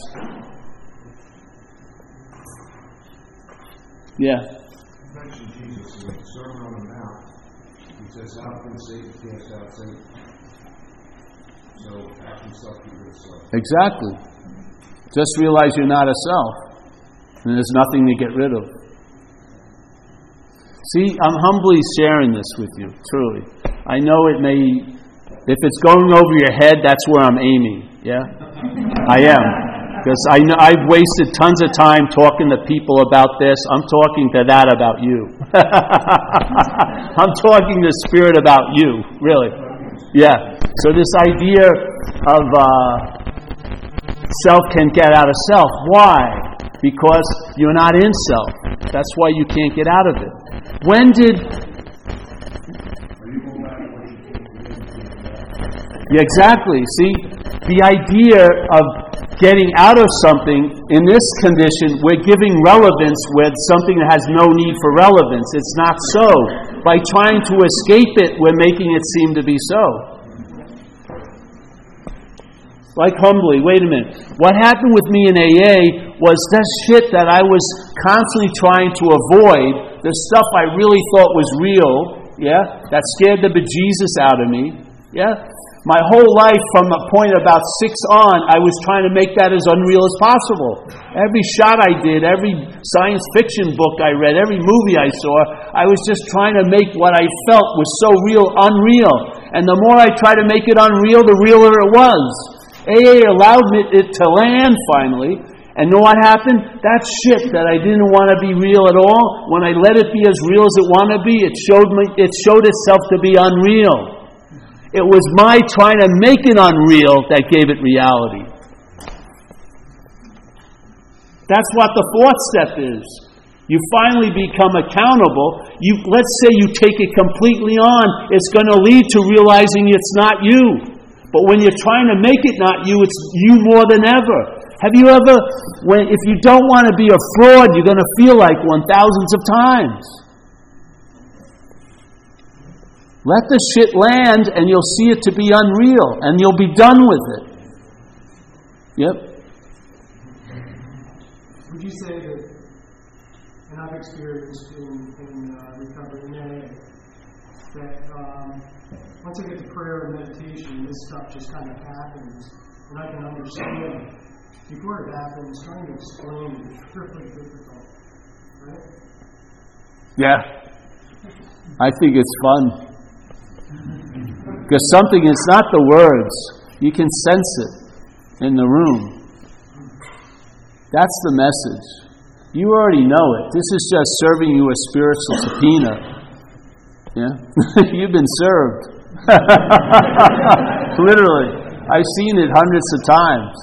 Yeah. You mentioned Jesus in the Sermon on the Mount. He says, How can Satan cast out Satan? So act yourself to yourself. Exactly. Just realize you're not a self. And there's nothing to get rid of. See, I'm humbly sharing this with you, truly. I know it may, if it's going over your head, that's where I'm aiming. Yeah? I am. Because I know I've wasted tons of time talking to people about this. I'm talking to that about you. I'm talking to spirit about you, really. Yeah. So this idea of uh, self can't get out of self. Why? Because you're not in self. That's why you can't get out of it. When did Yeah, exactly. See, the idea of getting out of something in this condition, we're giving relevance with something that has no need for relevance. It's not so. By trying to escape it, we're making it seem to be so. Like humbly, wait a minute. What happened with me in AA was that shit that I was constantly trying to avoid, the stuff I really thought was real, yeah, that scared the bejesus out of me, yeah, my whole life, from a point about six on, I was trying to make that as unreal as possible. Every shot I did, every science fiction book I read, every movie I saw, I was just trying to make what I felt was so real unreal. And the more I tried to make it unreal, the realer it was. AA allowed it to land finally. And know what happened? That shit that I didn't want to be real at all, when I let it be as real as it wanted to be, it showed, me, it showed itself to be unreal. It was my trying to make it unreal that gave it reality. That's what the fourth step is. You finally become accountable. You, let's say you take it completely on, it's going to lead to realizing it's not you. But when you're trying to make it not you, it's you more than ever. Have you ever, when, if you don't want to be a fraud, you're going to feel like one thousands of times. Let the shit land and you'll see it to be unreal and you'll be done with it. Yep. Would you say that, and I've experienced in, in uh, recovery in AA, that um, once I get to prayer and meditation, this stuff just kind of happens and I can understand. Before it happens, trying to explain is really difficult, right? Yeah. I think it's fun. Because something is not the words, you can sense it in the room. That's the message. You already know it. This is just serving you a spiritual subpoena. Yeah? You've been served. Literally. I've seen it hundreds of times.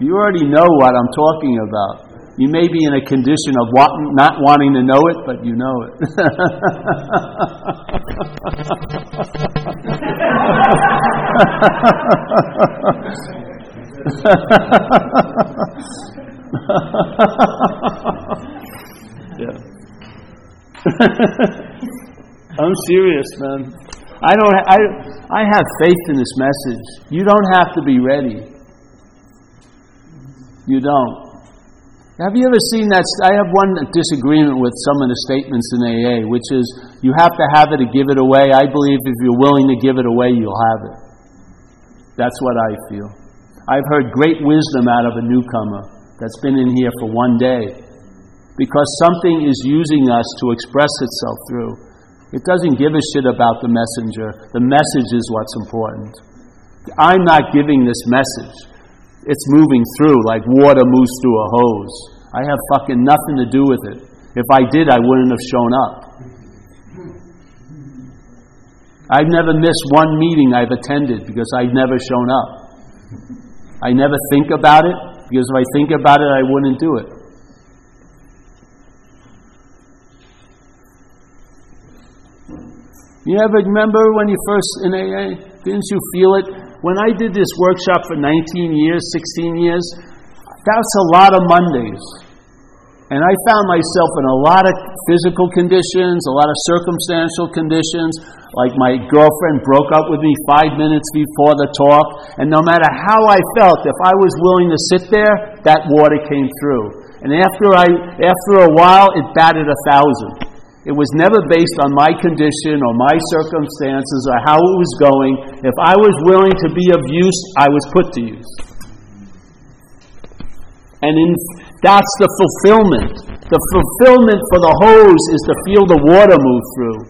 You already know what I'm talking about. You may be in a condition of not wanting to know it, but you know it. yeah. I'm serious, man. I don't. I I have faith in this message. You don't have to be ready. You don't. Have you ever seen that? I have one disagreement with some of the statements in AA, which is you have to have it to give it away. I believe if you're willing to give it away, you'll have it. That's what I feel. I've heard great wisdom out of a newcomer that's been in here for one day because something is using us to express itself through. It doesn't give a shit about the messenger. The message is what's important. I'm not giving this message. It's moving through like water moves through a hose. I have fucking nothing to do with it. If I did, I wouldn't have shown up. I've never missed one meeting I've attended because I've never shown up. I never think about it because if I think about it, I wouldn't do it. You ever remember when you first in AA? Didn't you feel it? When I did this workshop for 19 years, 16 years, that's a lot of Mondays. And I found myself in a lot of physical conditions, a lot of circumstantial conditions. Like my girlfriend broke up with me five minutes before the talk, and no matter how I felt, if I was willing to sit there, that water came through. And after I, after a while, it batted a thousand. It was never based on my condition or my circumstances or how it was going. If I was willing to be of use, I was put to use. And in, that's the fulfillment. The fulfillment for the hose is to feel the water move through.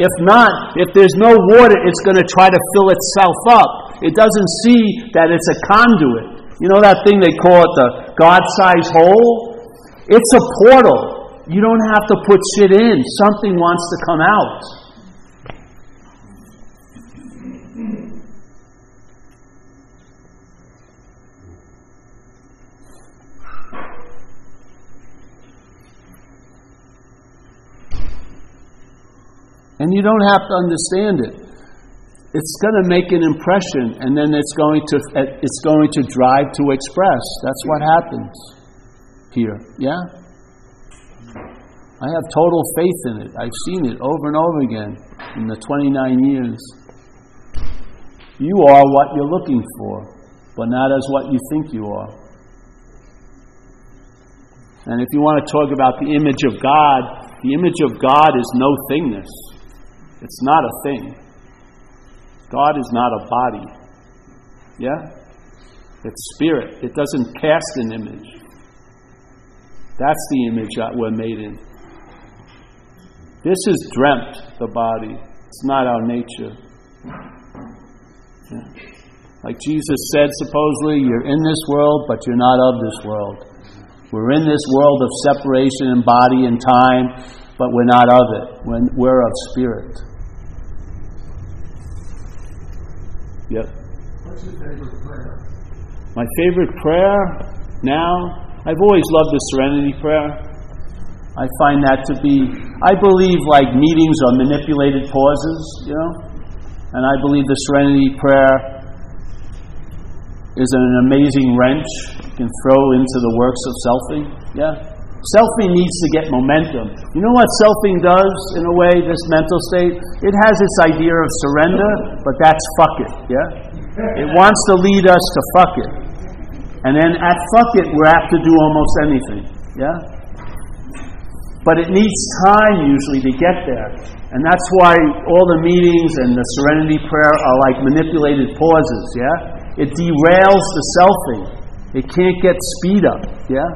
If not, if there's no water, it's going to try to fill itself up. It doesn't see that it's a conduit. You know that thing they call it the God sized hole? It's a portal. You don't have to put shit in, something wants to come out. And you don't have to understand it. It's going to make an impression, and then it's going to it's going to drive to express. That's what happens here. Yeah. I have total faith in it. I've seen it over and over again in the 29 years. You are what you're looking for, but not as what you think you are. And if you want to talk about the image of God, the image of God is no thingness. It's not a thing. God is not a body. Yeah? It's spirit. It doesn't cast an image. That's the image that we're made in. This is dreamt, the body. It's not our nature. Yeah. Like Jesus said, supposedly, you're in this world, but you're not of this world. We're in this world of separation in body and time, but we're not of it. When we're of spirit. Yep. What's your favorite prayer? My favorite prayer now, I've always loved the serenity prayer. I find that to be, I believe like meetings are manipulated pauses, you know? And I believe the serenity prayer is an amazing wrench you can throw into the works of selfing. Yeah? Selfing needs to get momentum. You know what selfing does, in a way, this mental state? It has this idea of surrender, but that's fuck it. Yeah? It wants to lead us to fuck it. And then at fuck it, we're apt to do almost anything. Yeah? But it needs time usually to get there. And that's why all the meetings and the serenity prayer are like manipulated pauses, yeah? It derails the selfing. It can't get speed up, yeah?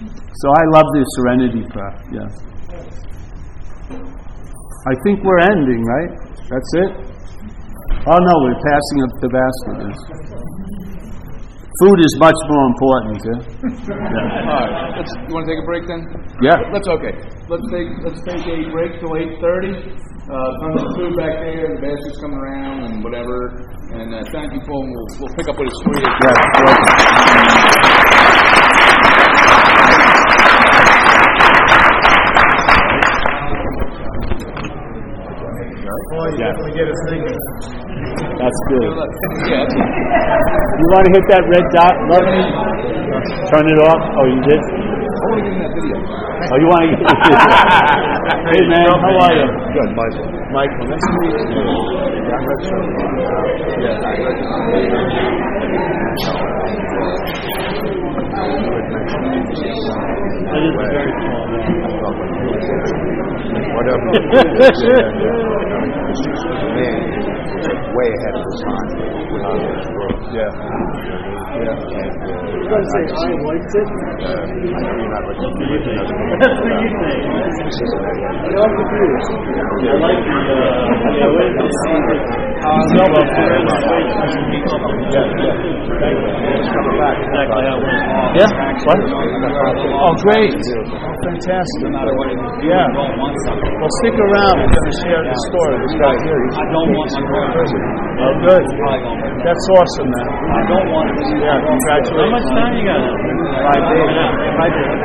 So I love the serenity prayer, yeah. I think we're ending, right? That's it? Oh no, we're passing up the basket. Food is much more important, yeah? yeah. All right. Let's, you want to take a break then? Yeah. Let's okay. Let's take let's take a break till eight thirty. Uh, come to the food back there. The basket's coming around and whatever. And uh, thank you, Paul. We'll, we'll pick up with his three. Yeah, welcome. Boy, you definitely get us thinking. That's good. Yeah. That's it. You want to hit that red dot? Love me? Turn it off? Oh, you did? I want to get in that video. Oh, you want to get Hey, man, how are you? Good, Michael. Michael, nice to meet you. Yeah, I some. That is a very small. Whatever. he did, yeah, yeah. It's just a man way ahead of his time with all this world. Yeah. Yeah. And, uh, You guys say I liked it? uh, I know you're not looking for it. That's what you think. It's just, I'm confused. I like the, uh, yeah, wait, Exactly it was. Yeah? What? Oh, great. Oh, fantastic. Yeah. Well, stick around. We're going to share the story. This guy here, I don't want my brother. Oh, good. Probably gonna hurt. That's awesome, man. I don't want to. Yeah, congratulations. How much time you got? Five days. Five days.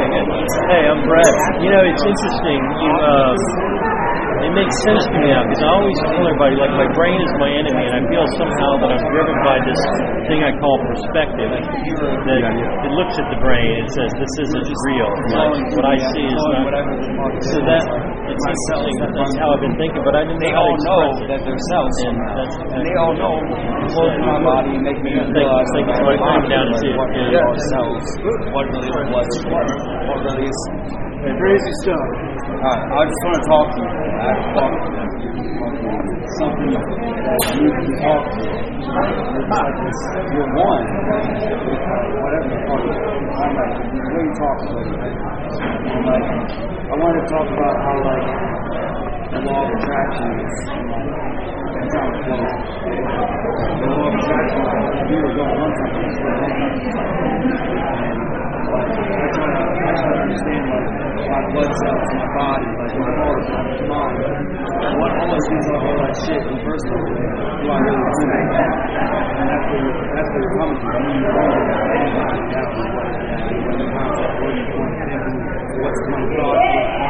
Hey, I'm Brett. You know, it's interesting. You, uh, it makes sense to me now because I always tell everybody like my brain is my enemy, and I feel somehow that I'm driven by this thing I call perspective. That it looks at the brain and says this isn't real. Like, what I see is not. So that it's interesting. That's how I've been thinking, but I didn't They know all know that they're cells And somehow. that's And they all know flows in my body and make me Thank realize thank you. that So I my came down to like, see it. what really are cells, what really is blood, what really is. Crazy stuff. Alright, I just want to talk to you. I have to talk to you. Something you can talk to. You're one. Whatever the fuck. I'm like, the way you talk to me. I'm like, I want to talk about how like the law of attraction is. That's how it goes. The law of attraction, like, you were going one time, it's going And like, I try to, to understand like my blood cells, my body, like my heart, my mind. What all of these all that shit in first? Do I really do that? And you're coming from. I mean, you're to that anybody what what the concept, what you want to think, what's my thought,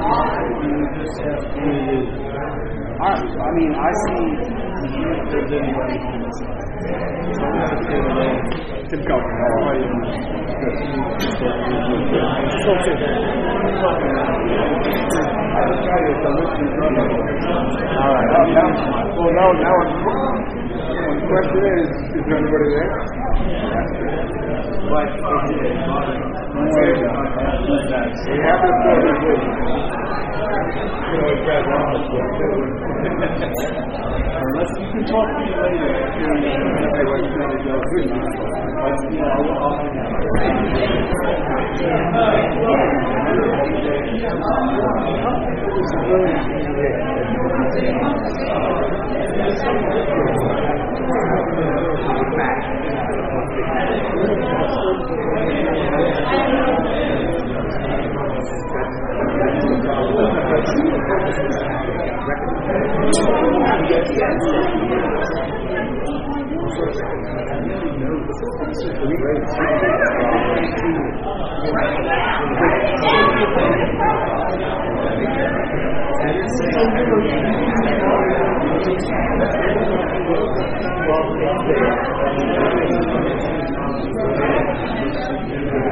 Alright, so I I mean, I see if there's anybody on this side. So I'm gonna say the name. Tim Coker, how are you? All right. Now, well, now, now, the question is, is there anybody there? But is it We have to put it with. You Unless you can talk to me later. I'll, I'll hang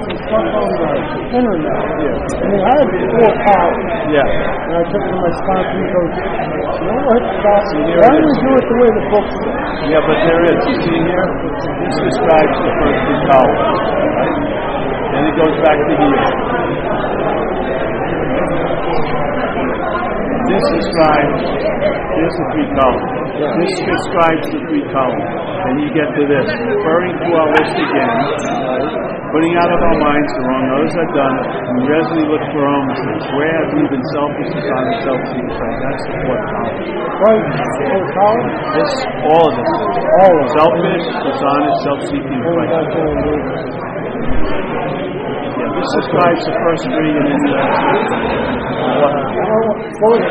on the internet. Yeah. I mean, had four powers. Yeah. And I took to my sponsor and goes, you know what, Scott? Why don't we do it the way the book says? Yeah, but there is. You see here? This describes the first two columns. Right? Then it goes back to here. This describes, here's the three columns. This describes the three columns. Then you get to this, referring to our list again, putting out of our minds the wrong others have done, and we resolutely look for our own. Where have we been selfish, dishonest, self-seeking? That's the fourth column. Right, four columns? This, all of this. All of. Selfish, dishonest, self-seeking, right. that's all it is. Yeah, this describes the first three and then the last three. Well, well, it's.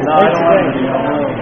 No, I don't want to.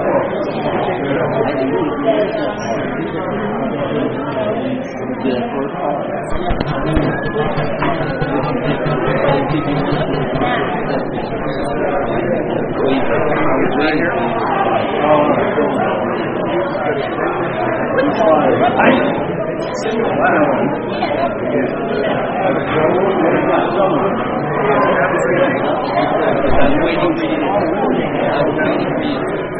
it was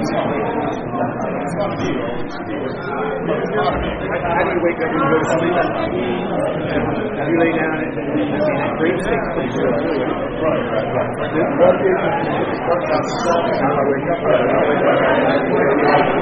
How do you wake up and go to sleep? You lay down and great state it. Right, right, right. How I wake up?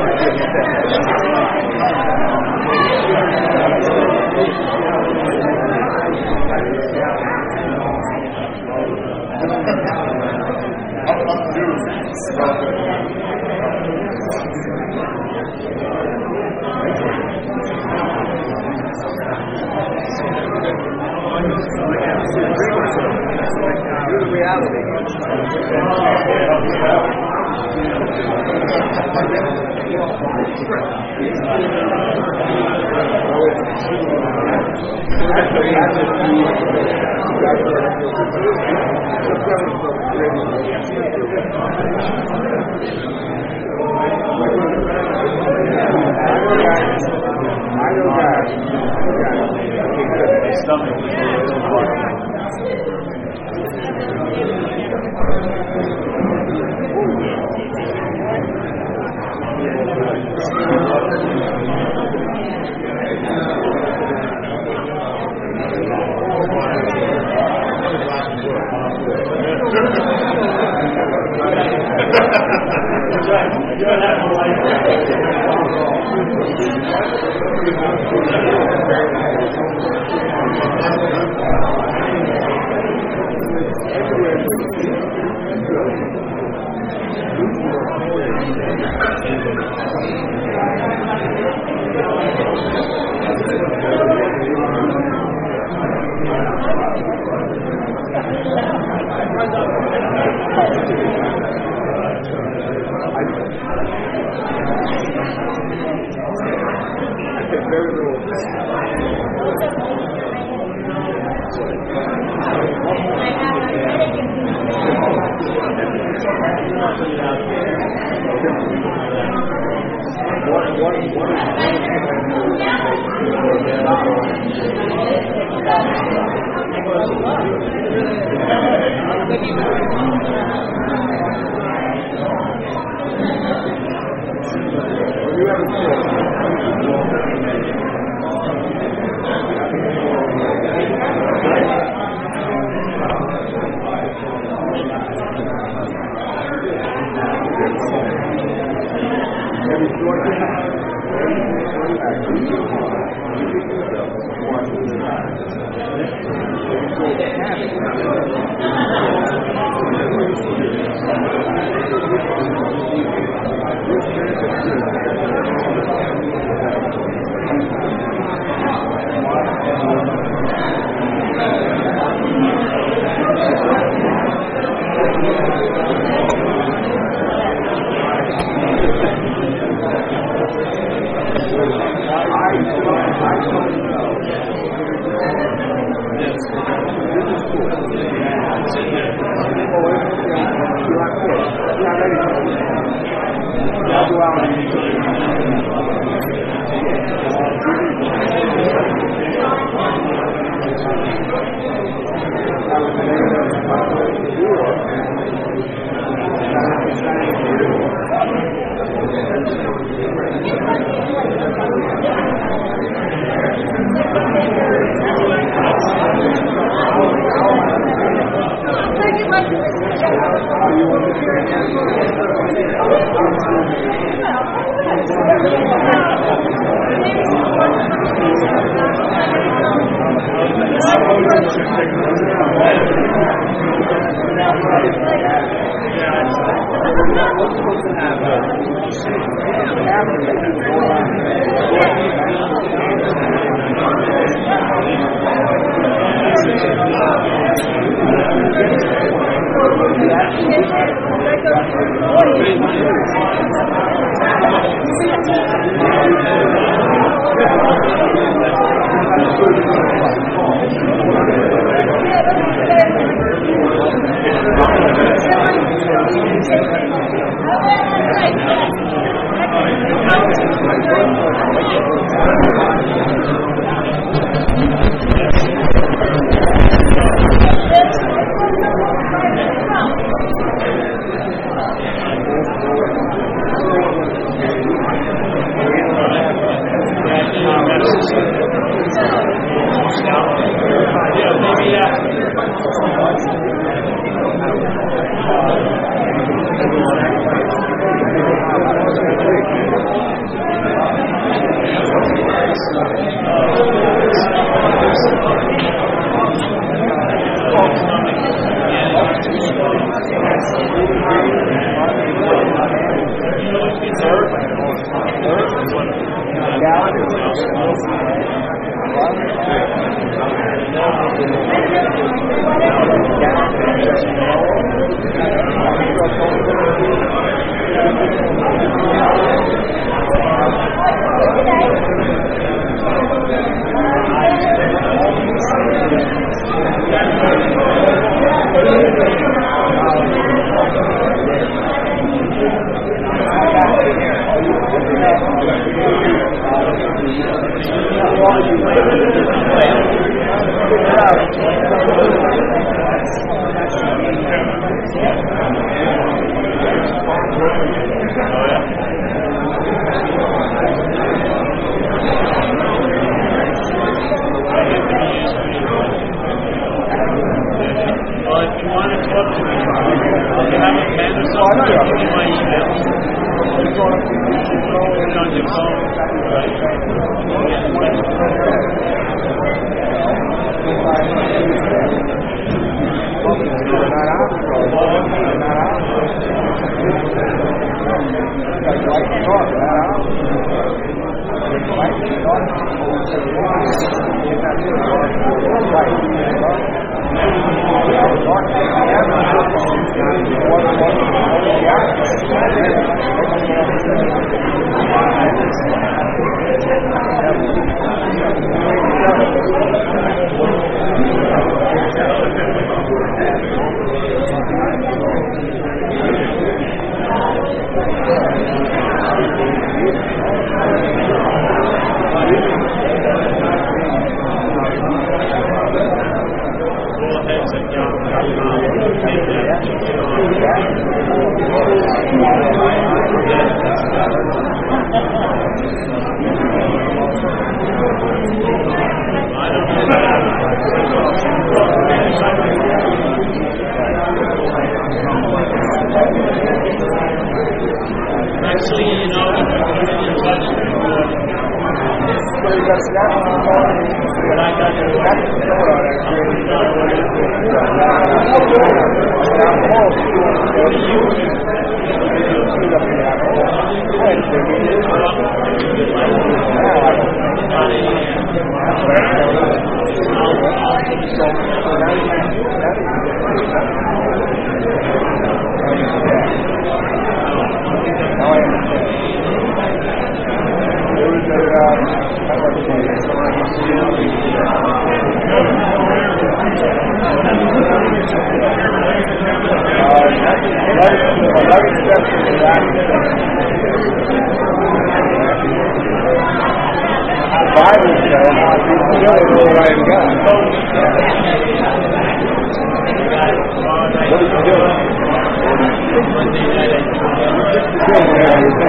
Just to do whatever you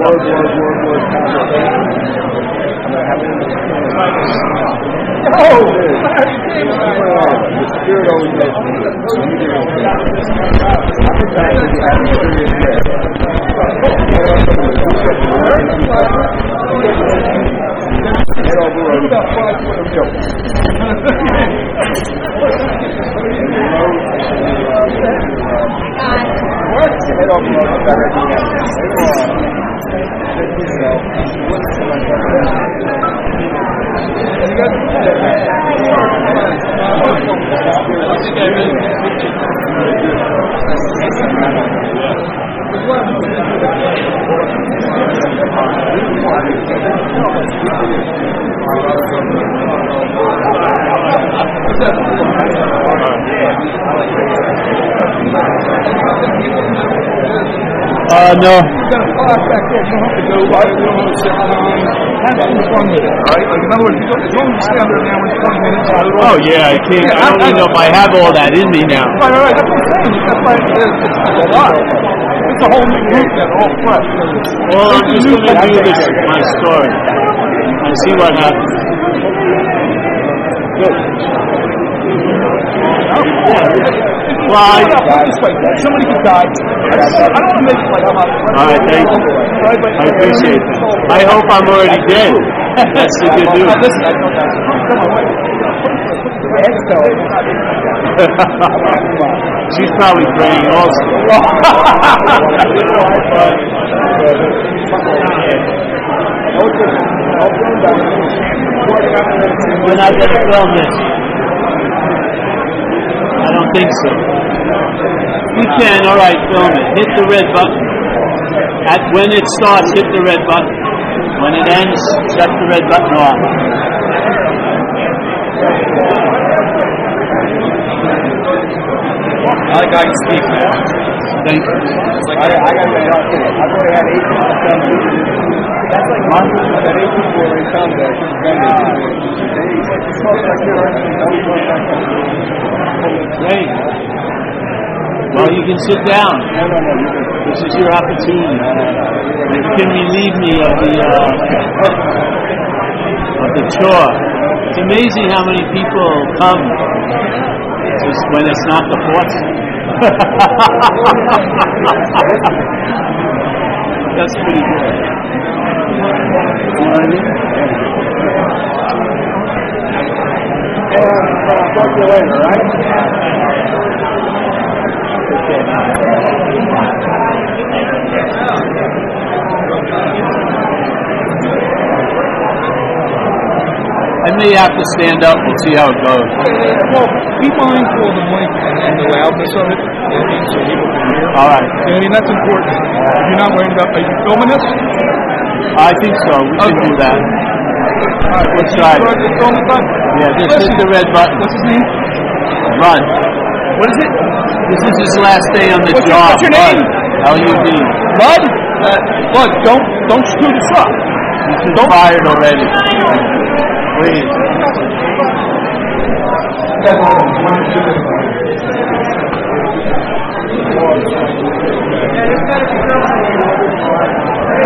word, word, word, word conversation. I'm not having No, dude. The spirit always makes me. So you do it. How many times have you had an experience there? Head over road. About five foot of Head over road. Better. Uh, no. Got a back there. You don't have to go. You don't have to sit. Have some fun with it, all right? Like, in other words, you don't- as long as you stay under an hour and 20 minutes. Oh, yeah, I can't. I don't even know if I have all that in me now. Right, right, right. That's what I'm saying. That's why it's, a lot. It's a whole new group that all fresh. Well, I'm just going to do this my story and see what happens. Oh, well, I, Put it this way. Somebody could die. All right, thank you. I appreciate that. I hope I'm already dead. That's the good news. She's probably praying also. We're not going to film this. I don't think so. You can, all right, film it. Hit the red button. At when it starts, hit the red button. When it ends, shut the red button off. I like how you speak, man. Thank you. I, I got to you, I've already had eight people come. That's like one. I've had eight people already come that they smoke like you're Great. Well, you can sit down. No, no, no. This is your opportunity. You can relieve me of the uh, of the chore. It's amazing how many people come just when it's not the fourth. That's pretty good. You know what I mean? and I'll talk to you later, right? I may have to stand up. We'll see how it goes. Well, be mindful of the mic and, the loudness of it. You know what I mean? So people can hear. All right. I mean? That's important. If you're not worried about, are you filming this? I think so. We can do that. All right, Let's try it. It's film the time. Yeah, just hit the red button. What's his name? Run. What is it? This is his last day on the what's job. Your, what's your name? L-U-D. Bud? Uh, look, don't, don't screw this up. He's don't. fired already. Please.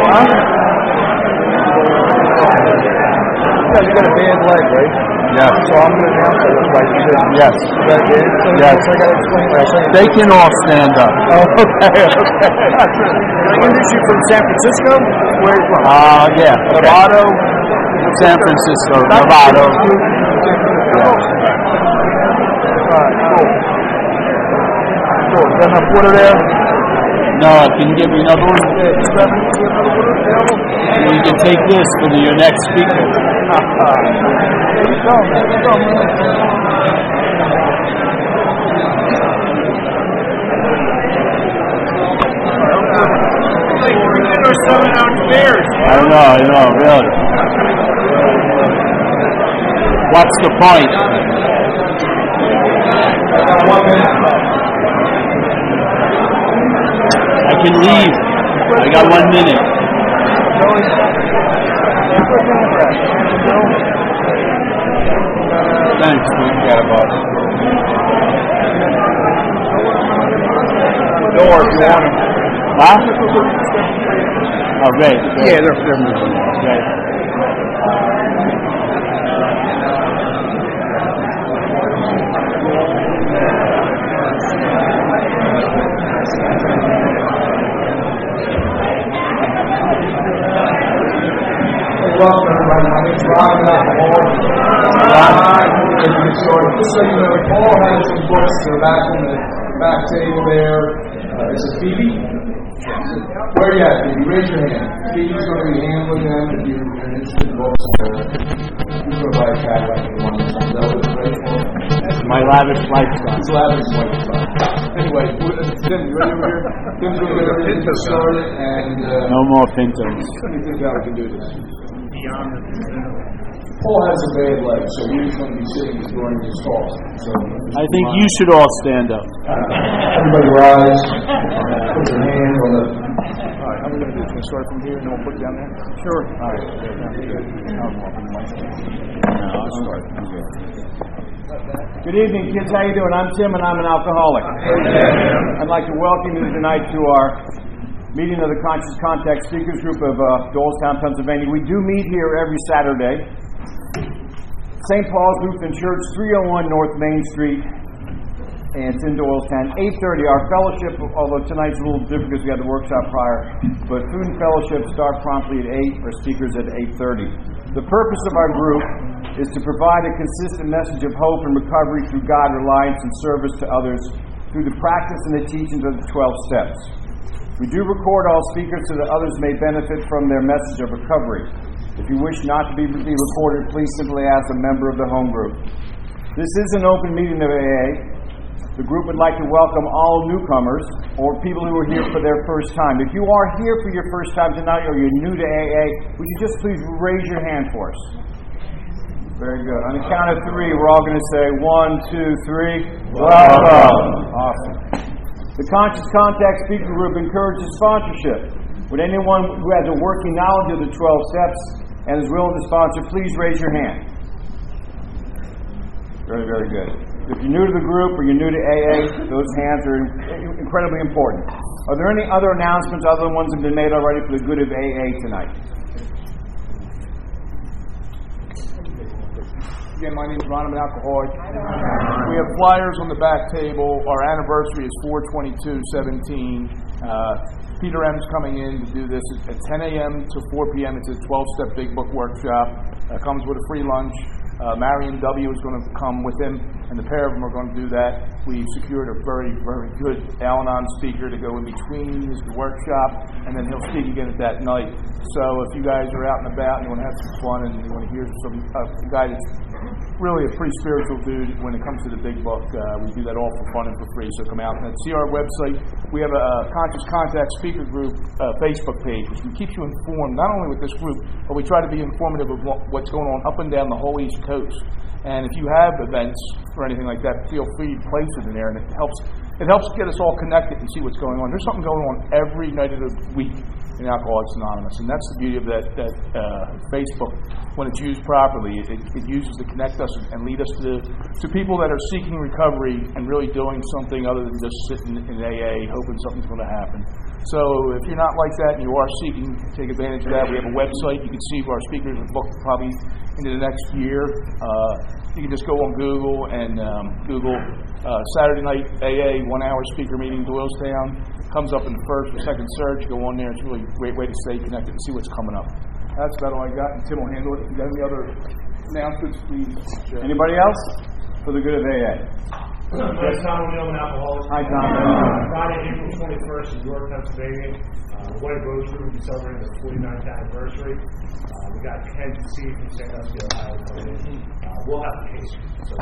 Huh? You got a bad leg, right? Yes. So I'm going to announce it like you did. Yes. That is? So Yes. I got to explain what They can all stand up. Oh, okay, okay. Can I introduce you from San Francisco? Where are you from? Uh, yeah. Novato, San Francisco, Novato. Alright, cool. Cool. Is there enough water there? No, can you give me another one? Yeah, just grab me- give me another water available? You can take this for your next speaker. I don't know, I know, really. What's the point? I can leave. I got one minute. Thanks, man. Got a boss. Door if you want them. Huh? Oh, great. great. Yeah, they're, they're moving. Great. Welcome, everybody. My name's Ron Paul. Just so you know, Paul has some books. They're back on the back table there. Uh, is it Phoebe? Where are you at, Phoebe? Raise your hand. Phoebe's going to be handling them if you're interested in books. You go buy a Cadillac if you want. That was great. My lavish lifestyle. It's lavish lifestyle. Anyway, uh, Tim, you ready over here? Tim's going to get started, and uh, No more Pintos. let me think how we can do this. Paul has a bad leg, so he's going to be sitting during his talk. So I think you should all stand up. everybody rise, put your hand on the. All right, how are we going to do this? Start from here and then we'll put it down there? Sure. All right. there, good. I'll walk in the mic. No, I'll start. Good evening, kids. How you doing? I'm Tim, and I'm an alcoholic. I'd like to welcome you tonight to our meeting of the Conscious Contact Speakers Group of uh, Doylestown, Pennsylvania. We do meet here every Saturday. St. Paul's Lutheran Church, 301 North Main Street, and it's in Doylestown. 8:30. Our fellowship, although tonight's a little different because we had the workshop prior, but food and fellowship start promptly at 8. Our speakers at 8:30. The purpose of our group is to provide a consistent message of hope and recovery through God, reliance, and service to others through the practice and the teachings of the 12 steps. We do record all speakers so that others may benefit from their message of recovery. If you wish not to be, be recorded, please simply ask a member of the home group. This is an open meeting of AA. The group would like to welcome all newcomers or people who are here for their first time. If you are here for your first time tonight or you're new to AA, would you just please raise your hand for us? Very good. On the count of three, we're all going to say one, two, three. Welcome. Awesome. The Conscious Contact Speaker Group encourages sponsorship. Would anyone who has a working knowledge of the 12 steps and is willing to sponsor, please raise your hand. Very, very good. If you're new to the group or you're new to AA, those hands are incredibly important. Are there any other announcements other than ones that have been made already for the good of AA tonight? Again, my name is Ron. I'm an alcoholic. We have flyers on the back table. Our anniversary is 42217. Uh, Peter M's coming in to do this at 10 a.m. to 4 p.m. It's a 12-step big book workshop. Uh, comes with a free lunch. Uh, Marion W. is going to come with him, and the pair of them are going to do that. We've secured a very, very good Al Anon speaker to go in between his workshop, and then he'll speak again at that night. So if you guys are out and about and you want to have some fun and you want to hear some uh, a guy that's really a pretty spiritual dude when it comes to the big book. Uh, we do that all for fun and for free. So come out and see our website. We have a, Conscious Contact Speaker Group uh, Facebook page, which keeps you informed not only with this group, but we try to be informative of what's going on up and down the whole East Coast. And if you have events or anything like that, feel free to place it in there, and it helps. It helps get us all connected and see what's going on. There's something going on every night of the week in Alcoholics Anonymous, and that's the beauty of that, that uh, Facebook. When it's used properly, it, it uses to connect us and lead us to, to people that are seeking recovery and really doing something other than just sitting in AA hoping something's going to happen. So if you're not like that and you are seeking, take advantage of that. We have a website. You can see our speakers are booked probably into the next year. Uh, you can just go on Google and um, Google uh, Saturday night AA one hour speaker meeting Doylestown. Comes up in the first or second search. Go on there. It's really a great way to stay connected and see what's coming up. That's about all I got. And Tim will handle it. If you got any other announcements, please. share. Anybody else? For the good of AA. Yes, Tom O'Neill, an alcoholic. Hi, Tom. Friday, April 21st in York, Pennsylvania. Uh, the White Rose Group will be celebrating the 49th anniversary. Uh, we got Ken C. from Sandusky, Ohio, coming in. Uh, we'll have the case. So,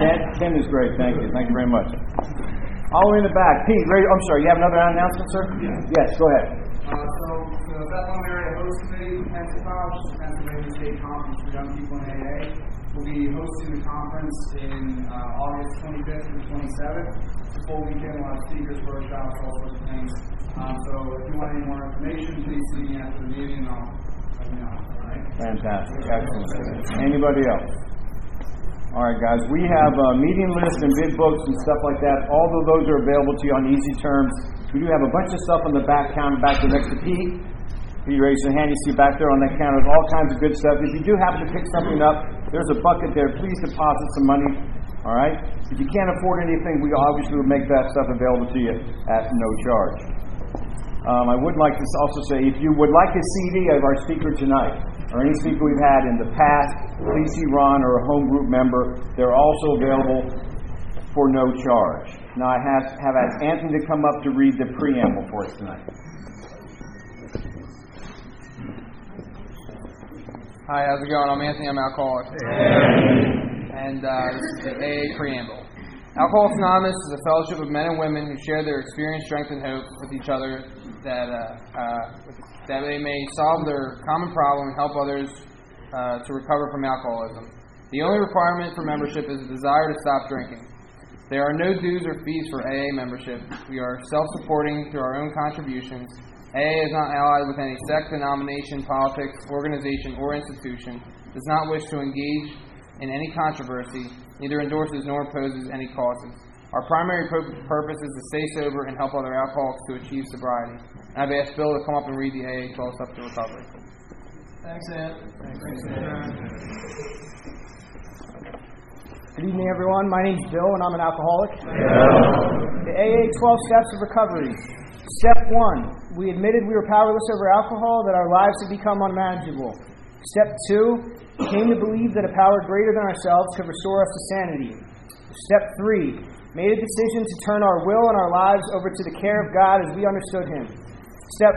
Ken, Ken is great. Thank you. Thank you very much. All the way in the back. Pete, ready? I'm sorry. You have another announcement, sir? Yes, go ahead. Uh, so, the Bethlehem Area Host Committee, PENNSCYPAA, which is the Pennsylvania State Conference for Young People in AA, will be hosting the conference in uh, August 25th and 27th. It's a full weekend. We'll have speakers, workshops, all sorts of things. Um, so, if you want any more information, please see me after the meeting, and I'll let you know. All right? Fantastic. Excellent. Anybody else? All right, guys. We have a meeting list and bid books and stuff like that. All of those are available to you on easy terms. We do have a bunch of stuff on the back counter back there next to Pete. Pete raised your hand. You see back there on that counter all kinds of good stuff. If you do happen to pick something up, there's a bucket there. Please deposit some money. All right. If you can't afford anything, we obviously will make that stuff available to you at no charge. Um, I would like to also say, if you would like a CD of our speaker tonight, or any speaker we've had in the past, please see Ron or a home group member. They're also available for no charge. Now, I have, have asked Anthony to come up to read the preamble for us tonight. Hi, how's it going? I'm Anthony. I'm alcoholic. And uh, this is the AA Preamble. Alcoholics Anonymous is a fellowship of men and women who share their experience, strength, and hope with each other that, uh, uh, that they may solve their common problem and help others uh, to recover from alcoholism. The only requirement for membership is a desire to stop drinking. There are no dues or fees for AA membership. We are self supporting through our own contributions. AA is not allied with any sect, denomination, politics, organization, or institution, does not wish to engage in any controversy, neither endorses nor opposes any causes. Our primary purpose is to stay sober and help other alcoholics to achieve sobriety. And I've asked Bill to come up and read the AA 12 Steps to Recovery. Thanks, Ed. Good evening, everyone. My name's Bill, and I'm an alcoholic. The AA 12 Steps of Recovery. Step 1. We admitted we were powerless over alcohol, that our lives had become unmanageable. Step 2. Came to believe that a power greater than ourselves could restore us to sanity. Step 3. Made a decision to turn our will and our lives over to the care of God as we understood Him. Step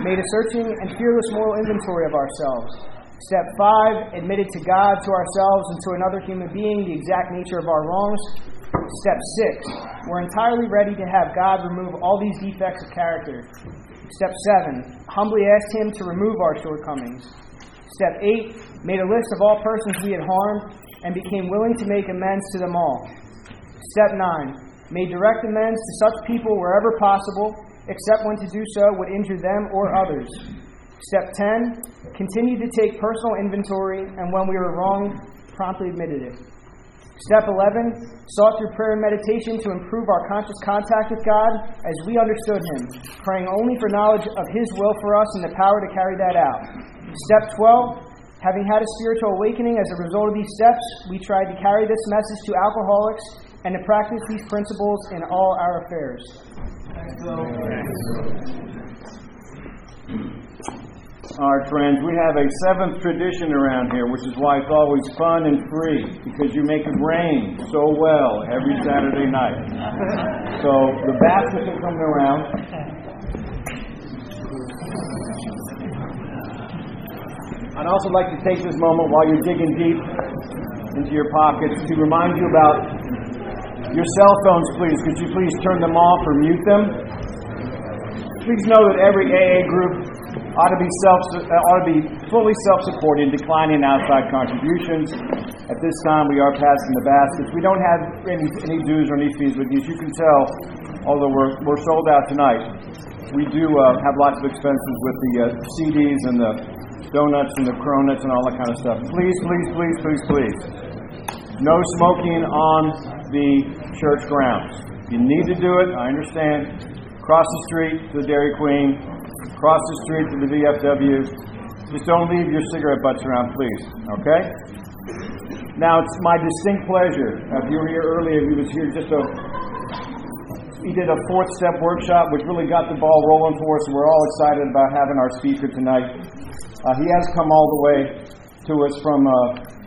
4. Made a searching and fearless moral inventory of ourselves. Step 5. Admitted to God, to ourselves, and to another human being the exact nature of our wrongs. Step 6. We're entirely ready to have God remove all these defects of character. Step 7. Humbly asked Him to remove our shortcomings. Step 8. Made a list of all persons we had harmed and became willing to make amends to them all. Step 9. Made direct amends to such people wherever possible, except when to do so would injure them or others. Step 10. Continued to take personal inventory, and when we were wrong, promptly admitted it. Step 11. Sought through prayer and meditation to improve our conscious contact with God as we understood Him, praying only for knowledge of His will for us and the power to carry that out. Step 12. Having had a spiritual awakening as a result of these steps, we tried to carry this message to alcoholics and to practice these principles in all our affairs. All right, friends, we have a seventh tradition around here, which is why it's always fun and free, because you make it rain so well every Saturday night. So the baskets are coming around. I'd also like to take this moment while you're digging deep into your pockets to remind you about your cell phones, please. Could you please turn them off or mute them? Please know that every AA group ought to be self uh, ought to be fully self-supporting, declining outside contributions. At this time, we are passing the baskets. We don't have any, any dues or any fees with. As you can tell, although we're, we're sold out tonight, we do uh, have lots of expenses with the uh, CDs and the donuts and the cronuts and all that kind of stuff. Please, please, please, please, please. No smoking on the church grounds. You need to do it. I understand. Cross the street to the Dairy Queen. Cross the street to the VFW. Just don't leave your cigarette butts around, please. Okay? Now, it's my distinct pleasure. If you were here earlier, he was here just a. He did a fourth step workshop, which really got the ball rolling for us. We're all excited about having our speaker tonight. Uh, he has come all the way to us from uh,